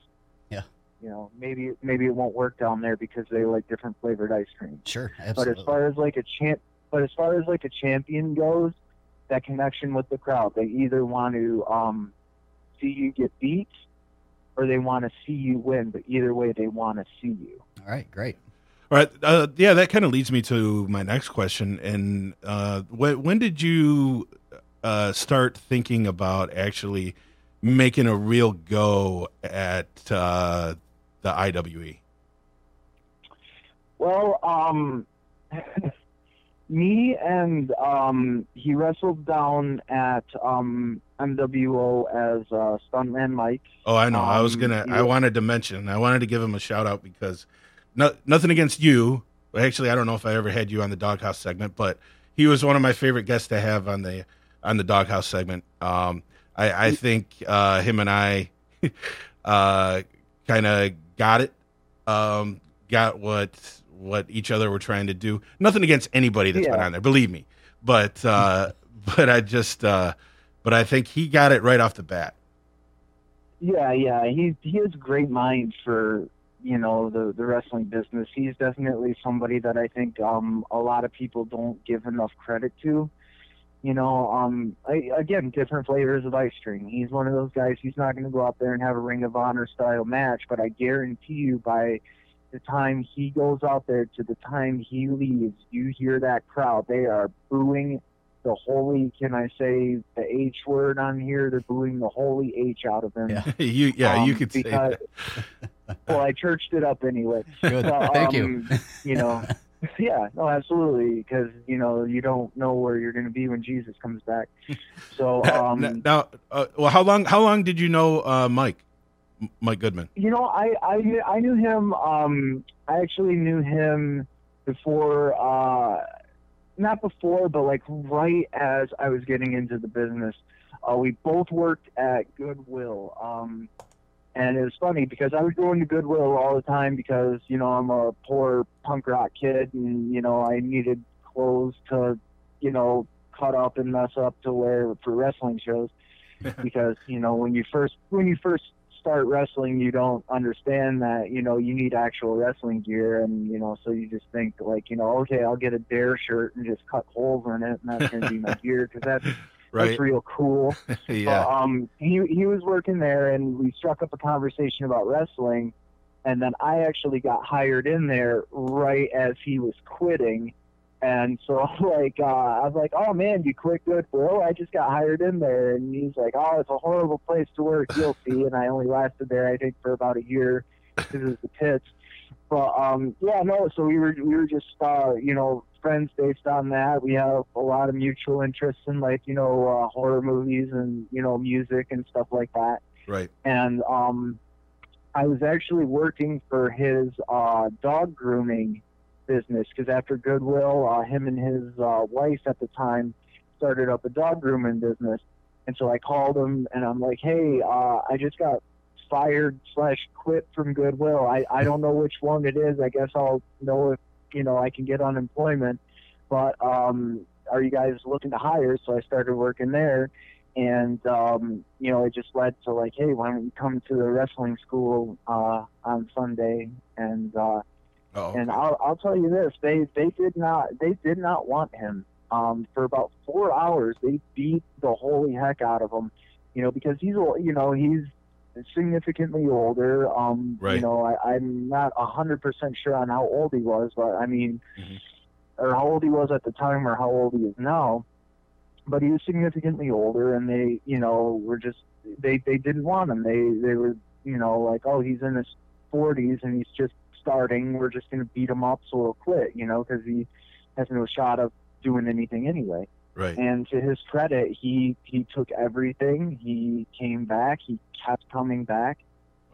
Yeah. you know maybe maybe it won't work down there because they like different flavored ice cream. Sure. absolutely. But as far as like a champ, but as far as like a champion goes, that connection with the crowd, they either want to um, see you get beat, or they want to see you win. But either way, they want to see you. All right. Great. All right. Uh, yeah, that kind of leads me to my next question. And uh, when, when did you uh, start thinking about actually making a real go at uh, the IWE? Well, um, (laughs) me and um, he wrestled down at um, MWO as uh, Stuntman Mike. Oh, I know. I was Um, gonna. I wanted to mention. I wanted to give him a shout out because, no, nothing against you. Actually, I don't know if I ever had you on the Doghouse segment, but he was one of my favorite guests to have on the on the Doghouse segment. Um, I, I think uh, him and I (laughs) uh, kind of got it. Um, got what what each other were trying to do. Nothing against anybody that's been on there, believe me. But uh, (laughs) but I just uh, but I think he got it right off the bat. Yeah, yeah, he he has great mind for you know the the wrestling business. He's definitely somebody that I think um a lot of people don't give enough credit to. You know, um, I, again, different flavors of ice cream. He's one of those guys. He's not going to go out there and have a Ring of Honor style match, but I guarantee you, by the time he goes out there to the time he leaves, you hear that crowd. They are booing the holy. Can I say the H word on here? They're booing the holy H out of him. Yeah. (laughs) you yeah, you Um, could say that. (laughs) well, I churched it up anyway. Good. Well, Thank you. um, You know, (laughs) yeah, no, absolutely, because you know you don't know where you're going to be when Jesus comes back. So, um, now, uh, well, how long? How long did you know uh, Mike, Mike Goodman? you know, I I I knew him. Um, I actually knew him before. Uh, not before, but like right as I was getting into the business. Uh, we both worked at Goodwill. Um, and it was funny because I was going to Goodwill all the time because, you know, I'm a poor punk rock kid and, you know, I needed clothes to, you know, cut up and mess up to wear for wrestling shows. (laughs) because, you know, when you first when you first start wrestling you don't understand that, you know, you need actual wrestling gear and, you know, so you just think like, you know, okay, I'll get a dare shirt and just cut holes in it and that's gonna be my (laughs) gear because that's Right? that's real cool. (laughs) yeah. But, um, he he was working there, and we struck up a conversation about wrestling, and then I actually got hired in there right as he was quitting, and so (laughs) like uh, I was like, oh man, you quit Goodwill? I just got hired in there, and he's like, oh, it's a horrible place to work. You'll see. And I only lasted there, I think, for about a year because it was the pits. But um, yeah, no. So we were we were just uh, you know friends based on that. We have a lot of mutual interests in like you know uh, horror movies and you know music and stuff like that. right. And um, I was actually working for his uh, dog grooming business because after Goodwill, uh, him and his uh, wife at the time started up a dog grooming business. And so I called him and I'm like, hey, uh, I just got fired slash quit from Goodwill. I, I don't know which one it is. I guess I'll know if, you know, I can get unemployment. But um, are you guys looking to hire? So I started working there. And, um, you know, it just led to like, hey, why don't you come to the wrestling school uh, on Sunday? And, uh, Oh, and I'll, I'll tell you this: they they did not they did not want him. Um, for about four hours, they beat the holy heck out of him. You know, because he's you know he's significantly older. Um, Right. You know, I, I'm not a hundred percent sure on how old he was, but I mean, Mhm. or how old he was at the time, or how old he is now. But he was significantly older, and they, you know, were just they they didn't want him. They they were you know like, oh, he's in his 40s and he's just starting. We're just going to beat him up so he'll quit, you know, because he has no shot of doing anything anyway. right. And to his credit, he he took everything. He came back. He kept coming back.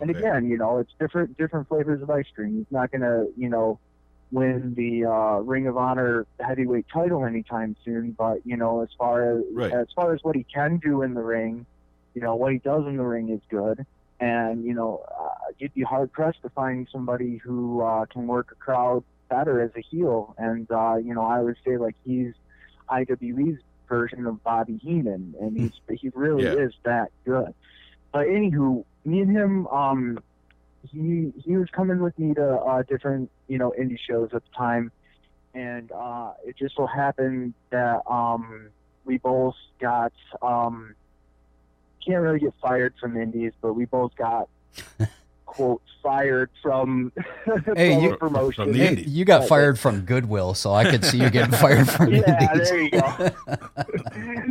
And Okay. again, you know, it's different different flavors of ice cream. He's not going to, you know, win the uh, Ring of Honor heavyweight title anytime soon. But you know, as far as Right. as far as what he can do in the ring, you know, what he does in the ring is good. And you know, uh, you'd be hard pressed to find somebody who uh, can work a crowd better as a heel. And uh, you know, I would say like he's IWE's version of Bobby Heenan, and he's he really Yeah. is that good. But anywho, me and him, um, he he was coming with me to uh, different you know indie shows at the time, and uh, it just so happened that um, we both got um, can't really get fired from indies, but we both got (laughs) quote fired from, (laughs) Hey, from you- a promotion. From the Hey, Indies. you got fired from Goodwill, so I could see you getting (laughs) fired from Yeah, Indies. there you go.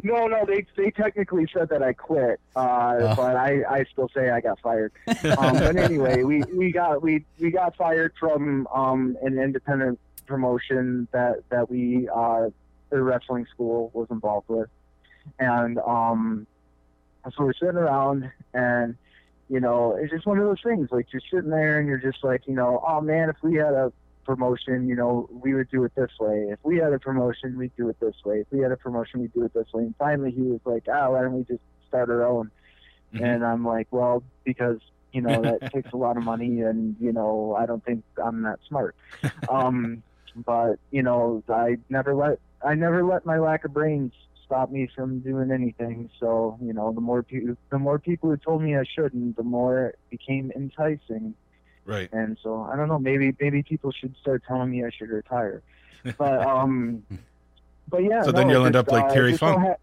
no, no, they they technically said that I quit, uh, Oh. but I, I still say I got fired. Um, but anyway, we, we got we we got fired from um, an independent promotion that that we uh, the wrestling school was involved with, and um, so we're sitting around and you know it's just one of those things like you're sitting there and you're just like you know oh man if we had a promotion you know we would do it this way. If we had a promotion we'd do it this way. If we had a promotion we'd do it this way. And finally he was like oh why don't we just start our own? Mhm. and I'm like well because you know that (laughs) takes a lot of money and you know I don't think I'm that smart. Um but you know I never let I never let my lack of brains stop me from doing anything. So you know, the more people, the more people who told me I shouldn't, the more it became enticing. Right. And so I don't know, maybe maybe people should start telling me I should retire. But (laughs) um, but yeah. So then you'll end up like uh, Terry Funk. ha-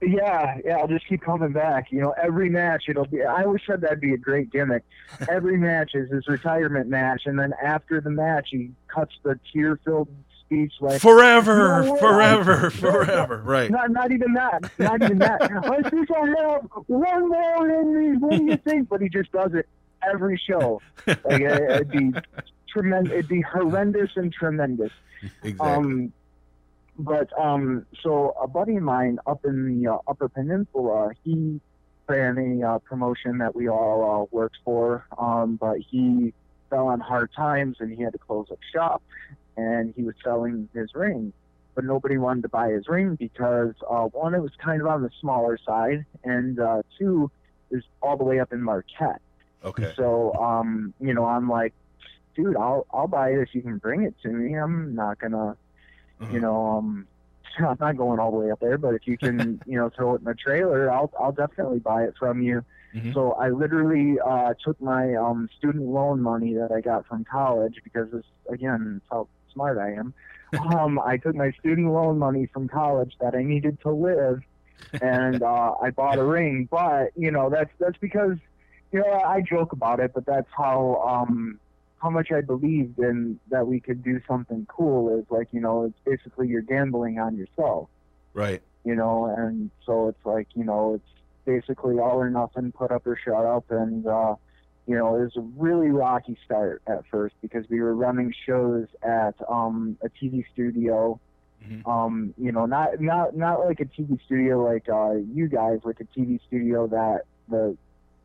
yeah, yeah, I'll just keep coming back. You know, every match it'll be. I always said that'd be a great gimmick. (laughs) Every match is his retirement match, and then after the match, he cuts the tear-filled speech like Forever, No forever, (laughs) forever. Right. not not even that. Not even that. I think I have one more in me. What do you (laughs) think? But he just does it every show. (laughs) Like it, it'd be tremendous. It'd be horrendous and tremendous. Exactly. Um, but um, so a buddy of mine up in the uh, Upper Peninsula, he ran a uh, promotion that we all uh, worked for. Um, but he fell on hard times and he had to close up shop, and he was selling his ring. But nobody wanted to buy his ring because uh, one, it was kind of on the smaller side, and uh, two, is all the way up in Marquette. okay. So, um, you know, I'm like, dude, I'll I'll buy it if you can bring it to me. I'm not gonna, Uh-huh. you know, um, (laughs) I'm not going all the way up there, but if you can, (laughs) you know, throw it in a trailer, I'll I'll definitely buy it from you. Mhm. So I literally uh, took my um, student loan money that I got from college because this again, it's how smart I am. um, I took my student loan money from college that I needed to live, and uh, I bought a ring. But you know, that's that's because you know I joke about it, but that's how um, how much I believed in that we could do something cool. Is like you know, it's basically you're gambling on yourself Right. you know, and so it's like, you know, it's basically all or nothing, put up or shut up, and uh, you know, it was a really rocky start at first because we were running shows at um, a TV studio. Mhm. Um, you know, not not not like a TV studio like uh, you guys, like a TV studio that the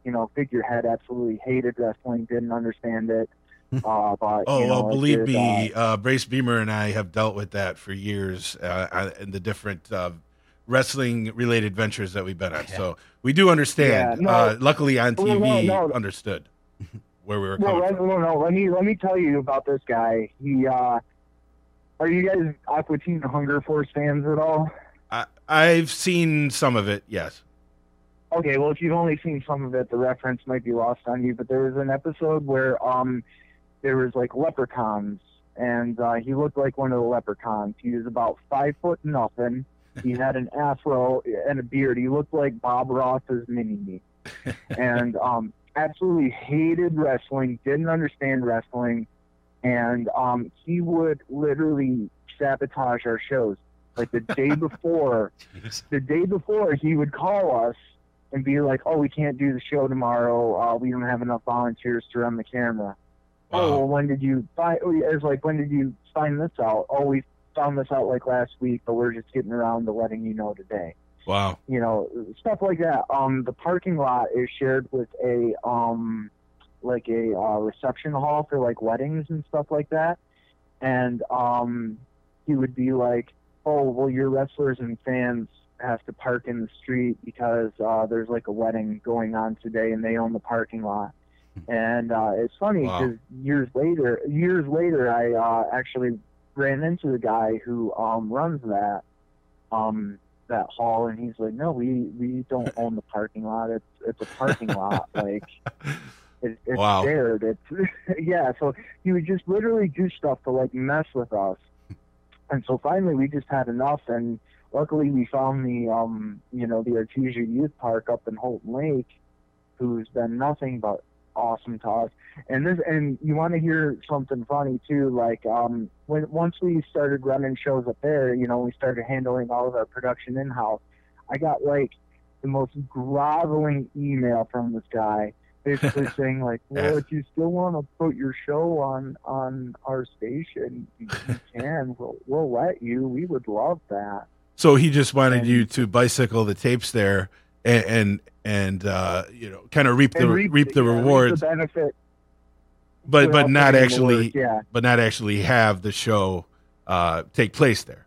you know figurehead absolutely hated wrestling, didn't understand it. Uh, but Oh you know, well, believe did, me, uh, uh, Brace Beemer and I have dealt with that for years uh, uh, in the different uh, wrestling-related ventures that we've been on. So we do understand. Yeah, no. uh, luckily, on Well, no, TV, no. understood (laughs) where we were Well, coming let, from. no, no. Let me let me tell you about this guy. He uh, are you guys Aqua Teen Hunger Force fans at all? I, I've seen some of it. Yes. Okay, well, if you've only seen some of it, the reference might be lost on you. But there was an episode where um, there was like leprechauns, and uh, he looked like one of the leprechauns. He was about five foot nothing. He (laughs) had an afro and a beard. He looked like Bob Ross's mini me, (laughs) and um, absolutely hated wrestling. Didn't understand wrestling, and um, he would literally sabotage our shows. Like the day (laughs) before, the day before he would call us and be like, "Oh, we can't do the show tomorrow. Uh, we don't have enough volunteers to run the camera." Oh, well, when did you find? Oh, yeah, it's like when did you find this out? Oh, we found this out like last week, but we're just getting around to letting you know today. Wow. You know, stuff like that. Um, the parking lot is shared with a um, like a uh, reception hall for like weddings and stuff like that. And um, he would be like, "Oh, well, your wrestlers and fans have to park in the street because uh, there's like a wedding going on today, and they own the parking lot." And uh, it's funny Wow. because years later, years later, I uh, actually ran into the guy who um, runs that um, that hall, and he's like, "No, we we don't (laughs) own the parking lot. It's it's a parking lot. (laughs) Like it, it's Wow. shared. It's (laughs) yeah." So he would just literally do stuff to like mess with us, and so finally we just had enough. And luckily we found the um you know the Artesia Youth Park up in Houghton Lake, who's been nothing but awesome us. And this and you want to hear something funny too, like um when once we started running shows up there, you know, we started handling all of our production in house. I got like the most groveling email from this guy basically (laughs) saying like, well, if you still want to put your show on on our station, you, you can. We'll we'll let you. We would love that. So he just wanted And- you to bicycle the tapes there and and, and uh, you know kind of reap the And reap, the yeah, rewards, the benefit, but but not putting in the actually work, yeah. but not actually have the show uh, take place there.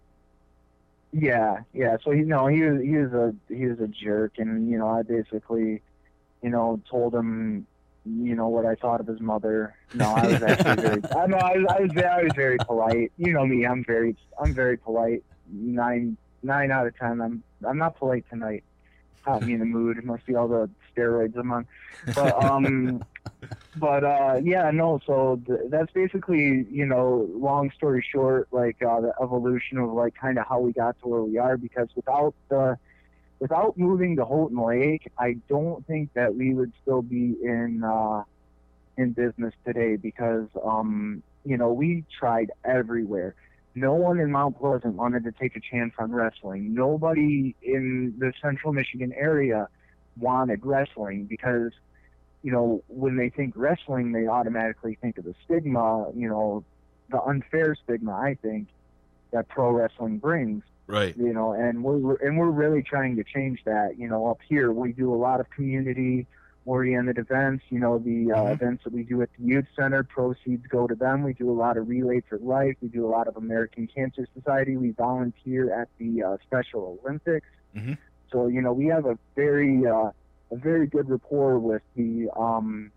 Yeah, yeah. So you know, he was he was a he was a jerk, and you know, I basically, you know, told him, you know, what I thought of his mother. No, I was actually (laughs) very. I know I was I was, I was very polite. You know me, I'm very I'm very polite. Nine nine out of ten. I'm I'm not polite tonight. Got me in the mood. It must be all the steroids I'm on. But um, (laughs) but uh, yeah, no. So th- that's basically, you know, long story short, like uh, the evolution of like kind of how we got to where we are. Because without the without moving to Houghton Lake, I don't think that we would still be in uh, in business today. Because um, you know, we tried everywhere. No one in Mount Pleasant wanted to take a chance on wrestling. Nobody in the Central Michigan area wanted wrestling because you know, when they think wrestling, they automatically think of the stigma, you know, the unfair stigma, I think, that pro wrestling brings, Right. you know, and we're, and we're really trying to change that. You know, up here, we do a lot of community oriented events, you know, the uh, Mhm. events that we do at the youth center, proceeds go to them. We do a lot of Relay for Life. We do a lot of American Cancer Society. We volunteer at the uh, Special Olympics. Mhm. So, you know, we have a very, uh, a very good rapport with the um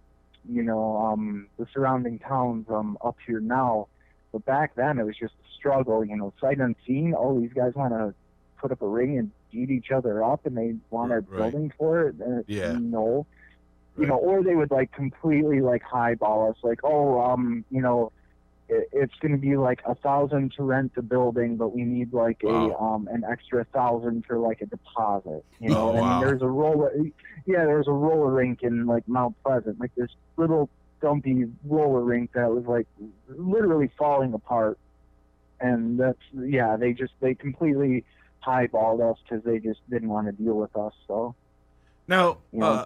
you know um the surrounding towns um up here now but back then it was just a struggle you know sight unseen All these guys want to put up a ring and beat each other up and they want our Right. building for it and Yeah. no you know or they would like completely like highball us like oh um you know it, it's going to be like a thousand to rent the building but we need like Wow. a um an extra thousand for like a deposit you know Oh, and wow. there's a roller yeah there's a roller rink in like mount pleasant like this little dumpy roller rink that was like literally falling apart and that's yeah they just they completely highballed us because they just didn't want to deal with us so Now, You know? uh,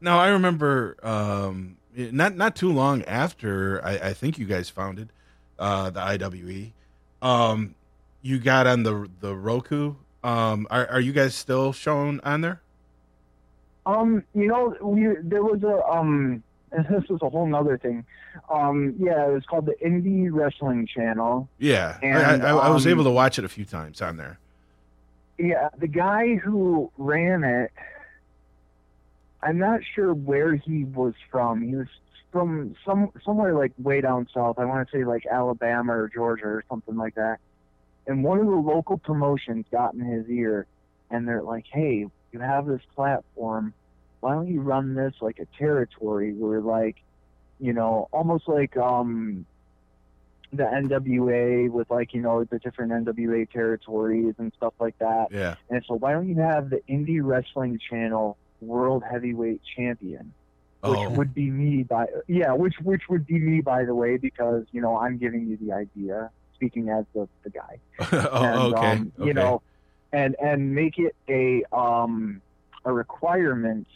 now I remember um, not not too long after I, I think you guys founded uh, the IWE. Um, you got on the the Roku. Um, are are you guys still shown on there? Um, you know, we there was a um, and (laughs) this was a whole nother thing. Um, yeah, it was called the Indie Wrestling Channel. Yeah, I, And, I, I was um, able to watch it a few times on there. Yeah, the guy who ran it, I'm not sure where he was from. He was from some somewhere like way down south. I want to say like Alabama or Georgia or something like that. And one of the local promotions got in his ear, and they're like, "Hey, you have this platform. Why don't you run this like a territory where like, you know, almost like um." the NWA with like you know the different NWA territories and stuff like that. Yeah. And so why don't you have the Indie Wrestling Channel World Heavyweight Champion, which Oh, would be me by yeah, which which would be me by the way because you know I'm giving you the idea, speaking as the the guy. (laughs) oh And, okay. um, okay. You know, and and make it a um a requirement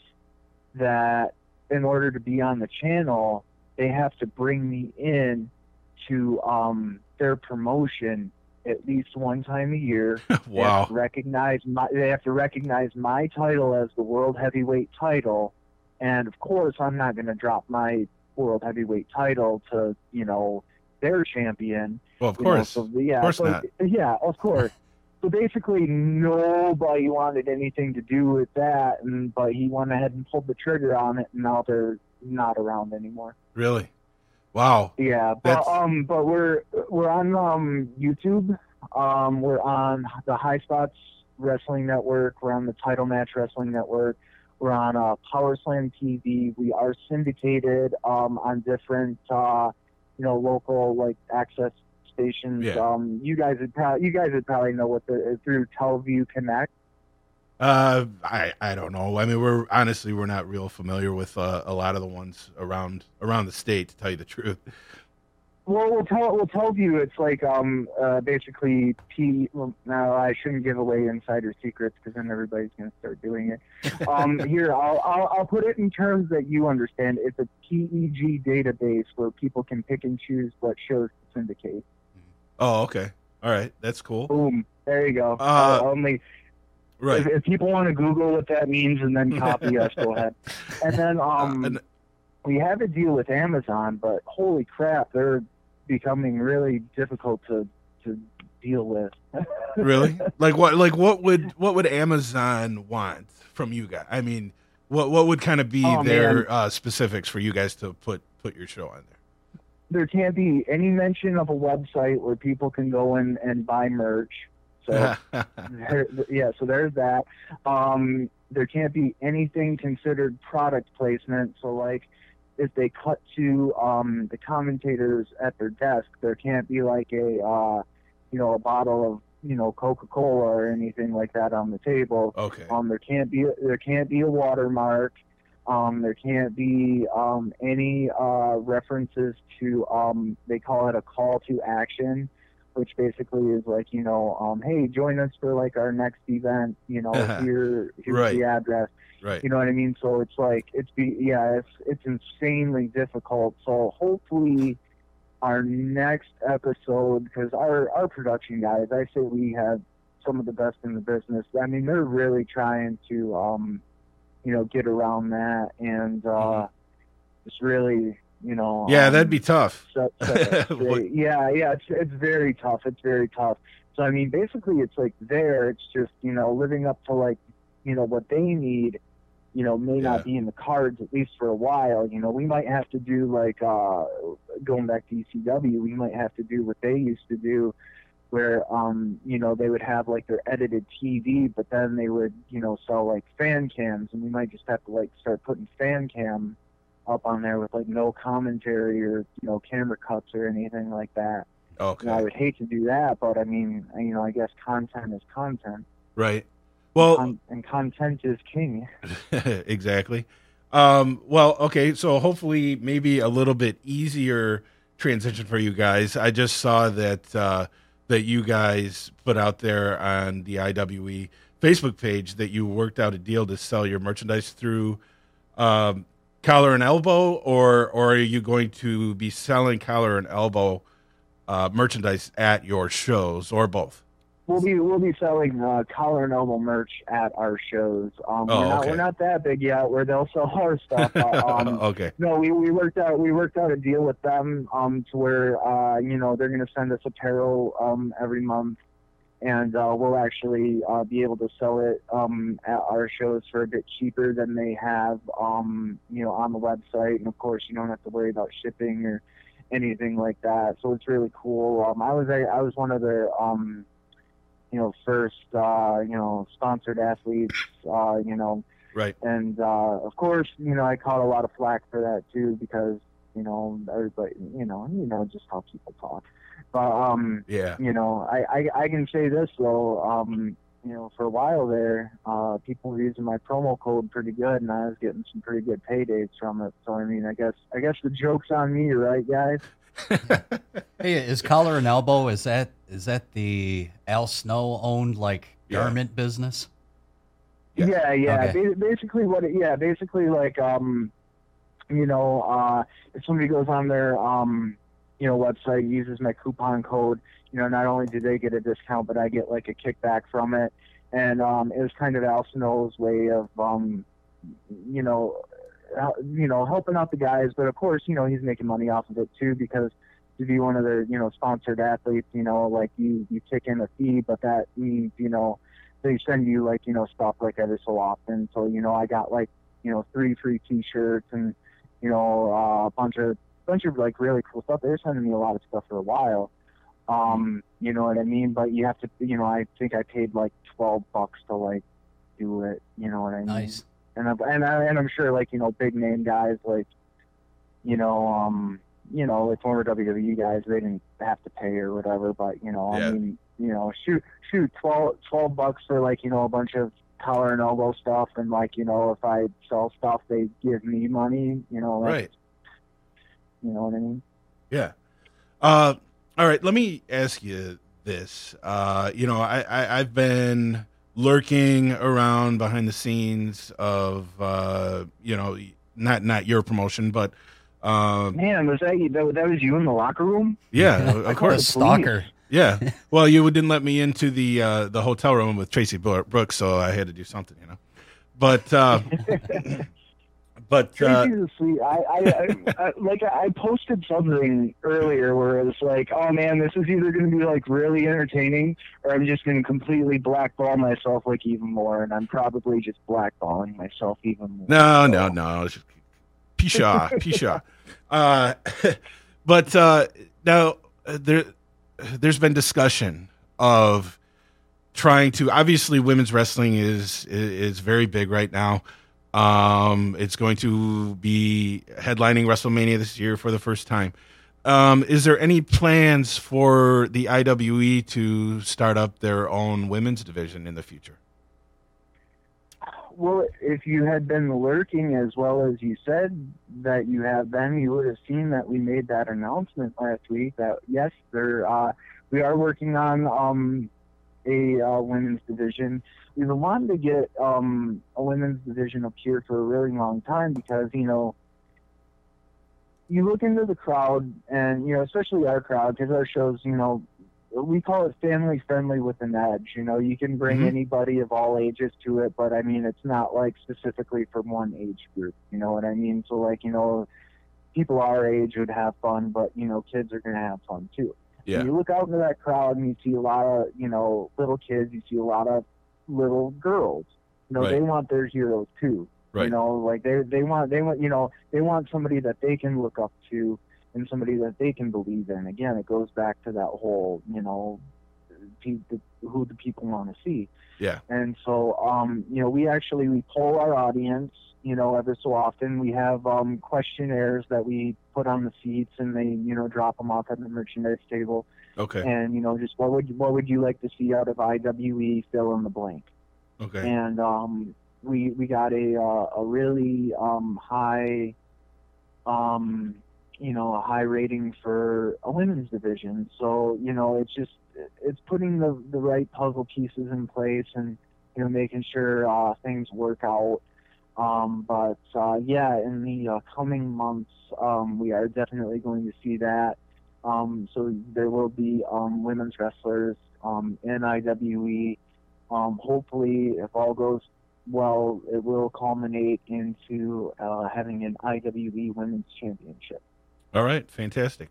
that in order to be on the channel, they have to bring me in to um their promotion at least one time a year. (laughs) Wow. to recognize my they have to recognize my title as the world heavyweight title. And of course I'm not gonna drop my world heavyweight title to, you know, their champion. Well, of You know, course. so, yeah, Of course so, not. Yeah, of (laughs) course. so basically, nobody wanted anything to do with that, and but he went ahead and pulled the trigger on it, and now they're not around anymore. Really. Wow. Yeah, but That's- um, but we're we're on um YouTube. Um, we're on the Highspots Wrestling Network. We're on the Title Match Wrestling Network. We're on uh, Power Slam TV. We are syndicated um, on different, uh, you know, local like access stations. Yeah. Um, you guys would probably you guys would probably know what the through Teleview Connect. Uh, I I don't know. I mean, we're honestly we're not real familiar with uh, a lot of the ones around around the state. To tell you the truth. Well, we'll tell we'll tell you it's like um uh, basically P. Well, no, I shouldn't give away insider secrets because then everybody's gonna start doing it. Um, (laughs) here, I'll, I'll I'll put it in terms that you understand. It's a PEG database where people can pick and choose what shows to syndicate. Oh, okay. All right, that's cool. Boom, there you go. Uh, Uh, only Right. if, if people want to Google what that means and then copy (laughs) us, go ahead. And then um, Uh, and- we have a deal with Amazon, but holy crap, they're becoming really difficult to to deal with. (laughs) really? Like what? Like what would what would Amazon want from you guys? I mean, what what would kind of be Oh, their uh, specifics for you guys to put put your show on there? there can't be any mention of a website where people can go in and buy merch. So (laughs) there? yeah, so there's that. Um, there can't be anything considered product placement. So like, if they cut to um, the commentators at their desk, there can't be like a uh, you know a bottle of you know Coca Cola or anything like that on the table. okay. Um, there can't be there can't be a watermark. Um, there can't be um, any uh, references to um, they call it a call to action, which basically is like you know um, hey join us for like our next event. You know (laughs) here here's Right. the address. Right. You know what I mean? So it's like it's be yeah it's it's insanely difficult. So hopefully our next episode because our our production guys I say we have some of the best in the business. I mean they're really trying to um you know get around that and uh just really you know. Yeah, um, that'd be tough. (laughs) set- set that (laughs) What- straight. yeah, yeah, it's it's very tough. It's very tough. So I mean, basically, it's like there. It's just you know living up to like you know what they need. You know, may Yeah. not be in the cards at least for a while. You know, we might have to do like uh going back to ECW. We might have to do what they used to do, where um you know they would have like their edited TV, but then they would you know sell like fan cams, and we might just have to like start putting fan cam up on there with like no commentary or you know camera cuts or anything like that. Okay. know, I would hate to do that, but I mean, you know, I guess content is content, Right. Well, Con- and content is king. (laughs) exactly. Um, well, okay, so hopefully maybe a little bit easier transition for you guys. I just saw that uh, that you guys put out there on the IWE Facebook page that you worked out a deal to sell your merchandise through um, Collar and Elbow, or or are you going to be selling Collar and Elbow uh, merchandise at your shows, or both? We'll be we'll be selling uh, collar and elbow merch at our shows. Um, Oh, we're not okay. we're not that big yet where they'll sell (laughs) our stuff. Uh, (laughs) um, okay. No, we, we worked out we worked out a deal with them um to where uh you know they're gonna send us apparel um every month and uh we'll actually uh be able to sell it um at our shows for a bit cheaper than they have um you know on the website and of course you don't have to worry about shipping or anything like that. So it's really cool. Um I was I, I was one of the um you know first uh you know sponsored athletes uh you know Right. and uh, of course, you know, I caught a lot of flack for that too because you know everybody, you know, you know just how people talk. But um, Yeah. you know, I, I I can say this though, um, you know, for a while there, uh, people were using my promo code pretty good, and I was getting some pretty good paydays from it. So I mean, I guess I guess the joke's on me, right, guys? (laughs) Hey, is collar and elbow? Is that is that the Al Snow owned like Yeah. garment business? Yes. Yeah, yeah. Okay. Ba- basically, what? It, yeah, basically, like, um, you know, uh, if somebody goes on their, um, you know, website uses my coupon code, you know, not only do they get a discount, but I get like a kickback from it, and um, it was kind of Al Snow's way of, um, you know, you know, helping out the guys, but of course, you know, he's making money off of it too because to be one of their, you know, sponsored athletes, you know, like you you kick in a fee, but that means, you know they send you like you know stuff like every so often. So you know I got like you know three free T-shirts and you know uh, a bunch of bunch of like really cool stuff. They were sending me a lot of stuff for a while. Um, you know what I mean? But you have to you know I think I paid like twelve bucks to like do it. You know what I mean? Nice. and I'm, and I, and I'm sure like you know big name guys like you know um you know like former WWE guys they didn't have to pay or whatever but you know Yeah. I mean you know shoot shoot 12, 12 bucks for like you know a bunch of collar and elbow stuff and like you know if I sell stuff they give me money you know that's- Right. You know what I mean Yeah. Uh, all right, let me ask you this. Uh, you know, I, I I've been lurking around behind the scenes of uh, you know, not not your promotion, but um, Man, was that? That, that was you in the locker room? yeah, (laughs) of course. The stalker. Yeah. (laughs) Well, you didn't let me into the uh, the hotel room with Traci Brooks, so I had to do something, you know. But uh, (laughs) but uh. I, I, I, like I posted something earlier where it was like, oh man, this is either going to be like really entertaining, or I'm just going to completely blackball myself like even more, and I'm probably just blackballing myself even more. no, no, no, Pisha, Pisha. (laughs) Uh, (laughs) but uh, now uh, there there's been discussion of trying to obviously women's wrestling is is very big right now. Um, it's going to be headlining WrestleMania this year for the first time. Um, is there any plans for the IWE to start up their own women's division in the future? Well, if you had been lurking as well as you said that you have been, you would have seen that we made that announcement last week that yes, there uh, we are working on um, a uh, women's division. We've been wanting to get um, a women's division up here for a really long time because you know you look into the crowd and you know especially our crowd because our shows you know we call it family friendly with an edge. You know, you can bring Mhm. anybody of all ages to it, but I mean, it's not like specifically for one age group. You know what I mean? So, like, you know, people our age would have fun, but you know, kids are gonna have fun too. Yeah. You look out into that crowd and you see a lot of, you know, little kids. You see a lot of little girls. You know, Right. they want their heroes too. Right. You know, like they they want they want you know they want somebody that they can look up to and somebody that they can believe in. Again, it goes back to that whole you know who the people want to see. Yeah. And so, um, you know, we actually we poll our audience. You know, every so often we have um, questionnaires that we put on the seats, and they you know drop them off at the merchandise table. Okay. And you know, just what would what would you like to see out of IWE? Fill in the blank Okay. and um, we we got a uh, a really um, high, um, you know, a high rating for a women's division. So you know, it's just it's putting the the right puzzle pieces in place and you know making sure uh, things work out. Um, but uh, yeah, in the uh, coming months, um, we are definitely going to see that. Um, so there will be um, women's wrestlers um, in IWE um, hopefully, if all goes well, it will culminate into uh, having an IWE Women's Championship. All right, fantastic.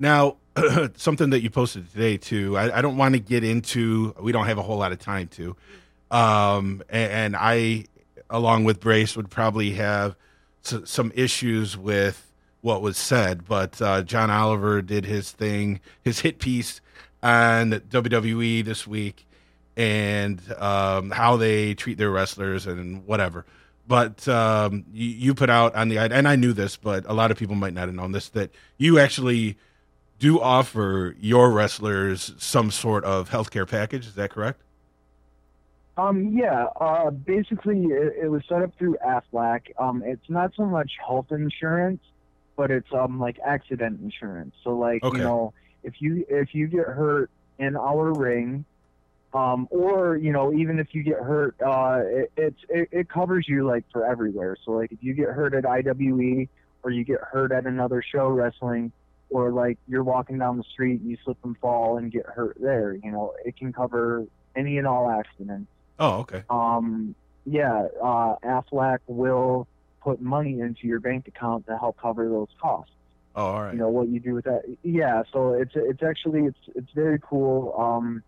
Now, (clears throat) something that you posted today too. I, I don't want to get into. We don't have a whole lot of time to. Um, and, and I, along with Brace, would probably have s- some issues with what was said. But uh, John Oliver did his thing, his hit piece on WWE this week, and um, how they treat their wrestlers and whatever but um, you, you put out on the and I knew this, but a lot of people might not have known this that you actually do offer your wrestlers some sort of healthcare package. Is that correct? Um, yeah, uh, basically, it, it was set up through AFLAC. Um, it's not so much health insurance, but it's um like accident insurance. So like Okay. you know, if you if you get hurt in our ring, um, or you know even if you get hurt, uh, it, it's it, it covers you like for everywhere. So like if you get hurt at IWE or you get hurt at another show wrestling, or like you're walking down the street and you slip and fall and get hurt there, you know, it can cover any and all accidents Oh, okay. um, yeah, uh, AFLAC will put money into your bank account to help cover those costs. Oh, all right. You know what you do with that? Yeah, so it's it's actually it's it's very cool. Um,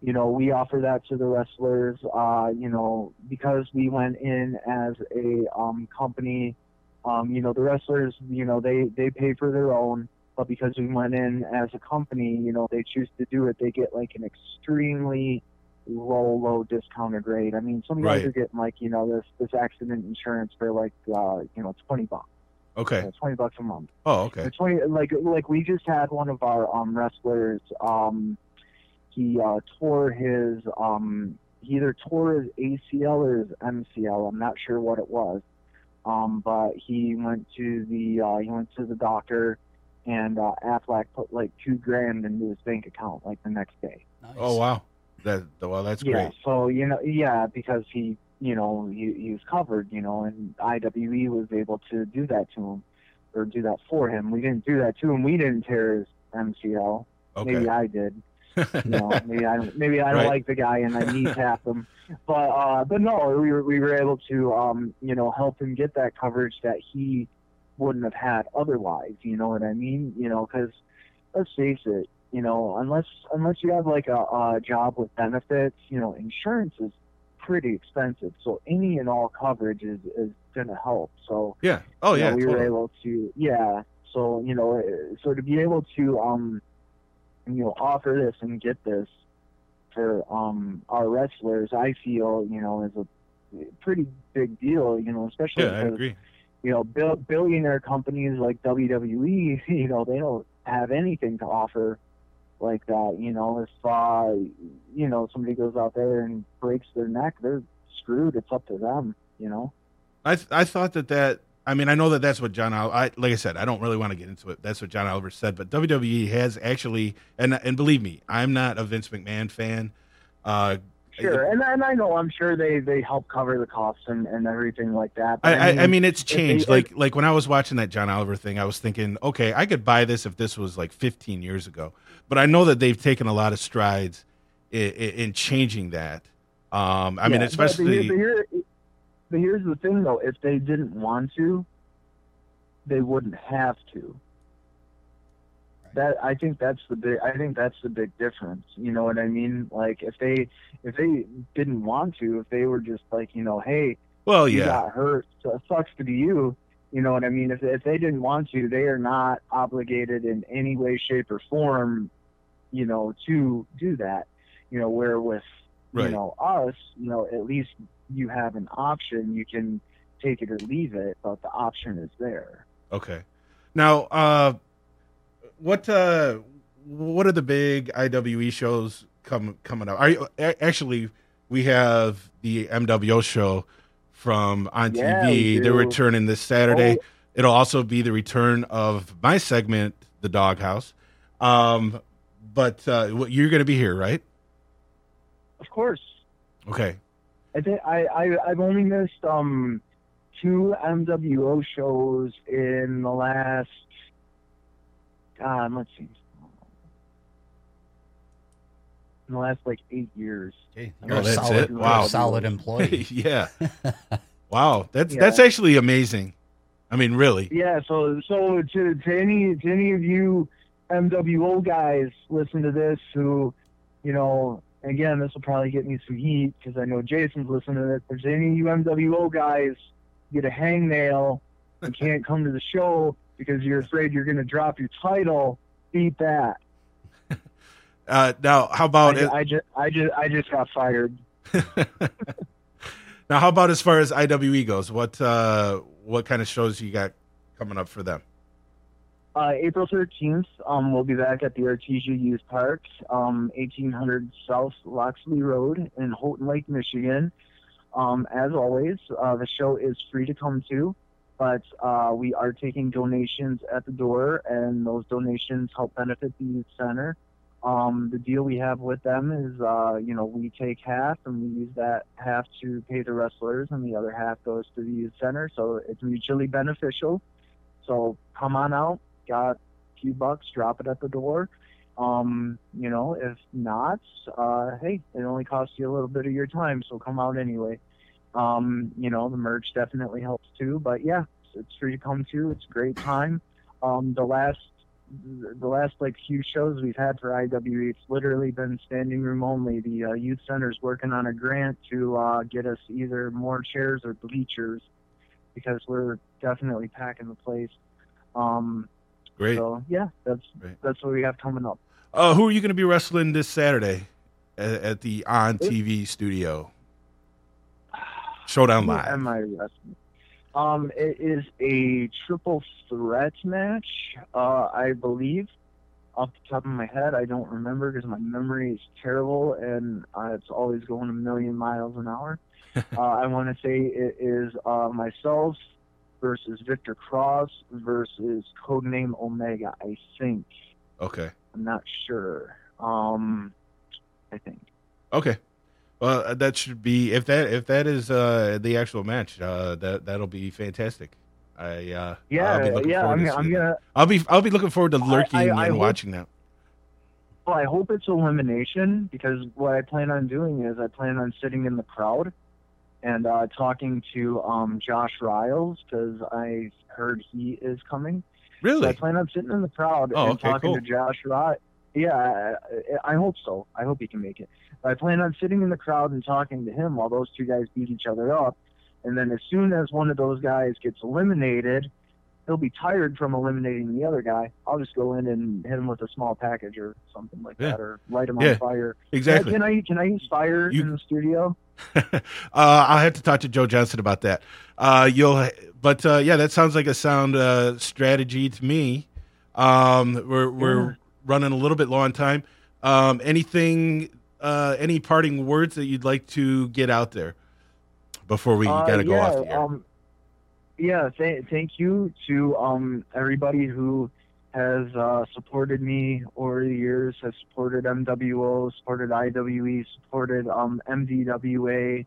you know, we offer that to the wrestlers. Uh, you know, because we went in as a um, company. Um, you know, the wrestlers, you know, they they pay for their own, but because we went in as a company, you know, they choose to do it. They get like an extremely low, low discounted rate. I mean, some guys Right. are getting like, you know, this this accident insurance for like, uh, you know, twenty bucks, Okay. uh, twenty bucks a month. Oh, okay. It's twenty like like we just had one of our um wrestlers. Um, he uh, tore his um he either tore his ACL or his MCL. I'm not sure what it was. Um, but he went to the uh, he went to the doctor and uh, AFLAC put like two grand into his bank account like the next day. Nice. Oh wow, that well that's yeah. great. So you know, yeah, because he, you know, he, he was covered, you know, and IWE was able to do that to him or do that for him. We didn't do that to him. We didn't tear his MCL. Maybe I did. You know, (laughs) maybe I don't, maybe I don't Right. like the guy and I kneecapped him. But uh, but no, we were we were able to um you know help him get that coverage that he wouldn't have had otherwise. You know what I mean? You know, because let's face it, you know, unless unless you have like a, a job with benefits, you know, insurance is pretty expensive. So any and all coverage is is going to help. So yeah. Oh you know, yeah. we were able to yeah so you know uh, so to be able to um you know offer this and get this for um our wrestlers i feel you know is a pretty big deal you know especially Yeah, I because agree. you know bil- billionaire companies like wwe (laughs) you know they don't have anything to offer like that you know if uh you know somebody goes out there and breaks their neck they're screwed it's up to them you know I th- I thought that that I mean I know that that's what John Oliver. I like I said I don't really want to get into it. That's what John Oliver said. But WWE has actually and and believe me, I'm not a Vince McMahon fan. Uh, Sure, and and I know I'm sure they they help cover the costs and, and everything like that. I, I, I mean, it's they- changed. if- like, like when I was watching that John Oliver thing, I was thinking, okay, I could buy this if this was like 15 years ago. But I know that they've taken a lot of strides in, in changing that. Um, I mean, yeah, but- but especially here- But, here, but here's the thing, though: if they didn't want to, they wouldn't have to. That I think that's the big. I think that's the big difference. You know what I mean? Like if they if they didn't want to, if they were just like you know, hey, well, you yeah, got hurt, so it sucks to be you. You know what I mean? If if they didn't want to, they are not obligated in any way, shape, or form, you know, to do that. You know, where with Right. you know us, you know, at least you have an option. You can take it or leave it, but the option is there. okay. Now, uh, what uh, what are the big IWE shows come coming up? Are you a- actually? We have the MWO show from on Yeah, TV. They're returning this Saturday. Oh. It'll also be the return of my segment, The Doghouse. Um, but uh, you're going to be here, right? Of course, Okay. I think I, I I've only missed um two MWO shows in the last God, let's see. In the last like eight years. Okay, Oh, you're a that's solid, it? you're Wow. solid employee. (laughs) yeah. (laughs) Wow. That's Yeah. that's actually amazing. I mean, really. Yeah, so so to to any to any of you MWO guys listen to this who, you know, again this will probably get me some heat because I know Jason's listening to this. If there's any of you MWO guys get a hangnail and can't come to the show because you're afraid you're gonna drop your title, beat that. (laughs) Uh, now, how I, about ju- I just I just I just got fired. (laughs) now? How about as far as IWE goes? What uh, what kind of shows you got coming up for them? Uh, April 13th, um, we'll be back at the Artesia Youth Park, um, 1800 South Loxley Road in Houghton Lake, Michigan. Um, as always, uh, the show is free to come to, but uh, we are taking donations at the door, and those donations help benefit the youth center. Um, the deal we have with them is, uh, you know, we take half and we use that half to pay the wrestlers, and the other half goes to the youth center. So it's mutually beneficial. So come on out, got a few bucks, drop it at the door. Um, you know, if not, uh, hey, it only costs you a little bit of your time, so come out anyway. Um, you know, the merch definitely helps too, but yeah, it's, it's free to come to. It's a great time. Um, the last, the last like few shows we've had for IWE, it's literally been standing room only. The uh, youth center's working on a grant to uh, get us either more chairs or bleachers because we're definitely packing the place. Um, Great. so yeah, that's Great. that's what we have coming up. Uh, who are you going to be wrestling this Saturday at, at the On TV studio? Showdown Live. am I wrestling? Um, it is a triple threat match, uh, I believe. Off the top of my head, I don't remember because my memory is terrible and uh, it's always going a million miles an hour. (laughs) uh, I want to say it is uh, myself, versus Victor Cross versus Codename Omega. I think. Okay. I'm not sure. Um, I think. Okay. Well, uh, that should be if that if that is uh, the actual match. Uh, that that'll be fantastic. I uh, I'll be Yeah, looking yeah. forward I'm, to I'm gonna. I'll be I'll be looking forward to lurking I- I and hope- watching that. Well, I hope it's elimination because what I plan on doing is I plan on sitting in the crowd and uh, talking to um, Josh Riles because I heard he is coming. So I plan on sitting in the crowd Oh, and okay, talking cool. to Josh Riles. Yeah, I, I hope so. I hope he can make it. I plan on sitting in the crowd and talking to him while those two guys beat each other up. And then as soon as one of those guys gets eliminated, he'll be tired from eliminating the other guy. I'll just go in and hit him with a small package or something like Yeah. that, or light him Yeah, on fire. Exactly. Can I can I use fire You- in the studio? (laughs) uh, I'll have to talk to Joe Johnson about that. Uh, you'll, but uh, yeah, that sounds like a sound uh, strategy to me. Um, we're we're Yeah. running a little bit low on time. Um, anything, uh, any parting words that you'd like to get out there before we Uh, gotta go yeah, off the air? Um, yeah, th- thank you to um, everybody who has uh, supported me over the years, has supported MWO, supported IWE, supported um, MDWA,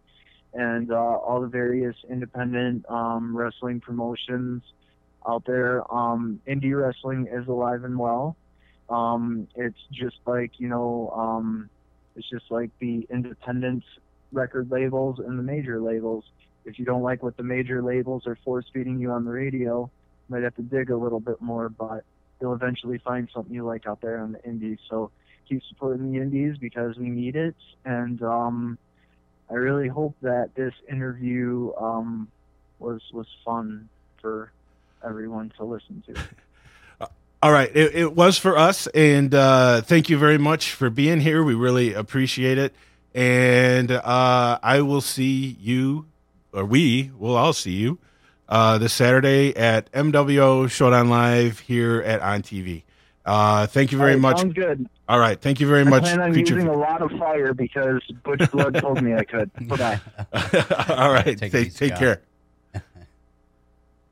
and uh, all the various independent um, wrestling promotions out there. Um, indie wrestling is alive and well. Um, it's just like, you know, um, it's just like the independent record labels and the major labels if you don't like what the major labels are force feeding you on the radio, you might have to dig a little bit more, but you'll eventually find something you like out there on the indies. So keep supporting the indies because we need it. And um, I really hope that this interview um, was was fun for everyone to listen to. (laughs) All right, it, it was for us, and uh, thank you very much for being here. We really appreciate it, and uh, I will see you, or we will all see you uh, this Saturday at MWO Showdown Live here at On TV. Uh, thank you very All right, much. Sounds good. All right, thank you very I much, plan on creature. using a lot of fire because Butch Blood told me I could. (laughs) Bye. All right, Take take take care. (laughs)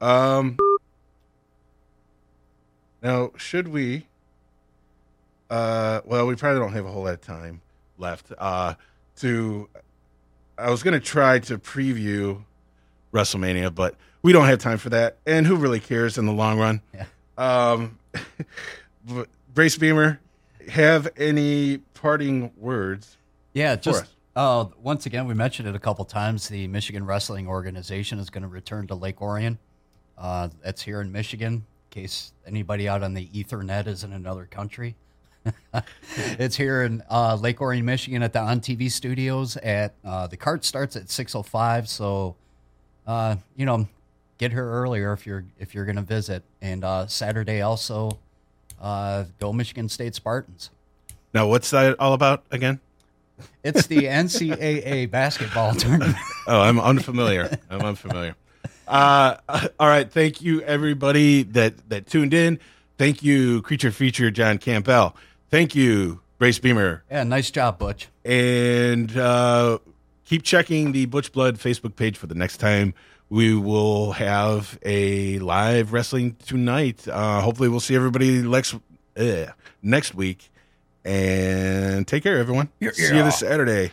Um. Now, should we? Uh, well, we probably don't have a whole lot of time left. Uh, to, I was gonna try to preview WrestleMania, but we don't have time for that. And who really cares in the long run? Yeah. Um, (laughs) Brace Beemer, have any parting words? Yeah, just us? uh, once again, we mentioned it a couple times. The Michigan Wrestling Organization is going to return to Lake Orion. Uh, that's here in Michigan. Case anybody out on the Ethernet is in another country, (laughs) it's here in uh, Lake Orion, Michigan, at the On TV studios. At uh, the cart starts at six oh five, so uh, you know, get here earlier if you're if you're going to visit. And uh, Saturday also, uh, go Michigan State Spartans. Now, what's that all about again? It's the NCAA basketball (laughs) tournament. Oh, I'm unfamiliar. I'm unfamiliar. Uh, (laughs) all right. Thank you, everybody that that tuned in. Thank you, Creature Feature John Campbell. Thank you, Brace Beemer, Yeah, nice job, Butch. and uh, keep checking the Butch Blood Facebook page for the next time we will have a live wrestling tonight. Uh, hopefully, we'll see everybody next uh, next week. And take care, everyone. See you this Saturday.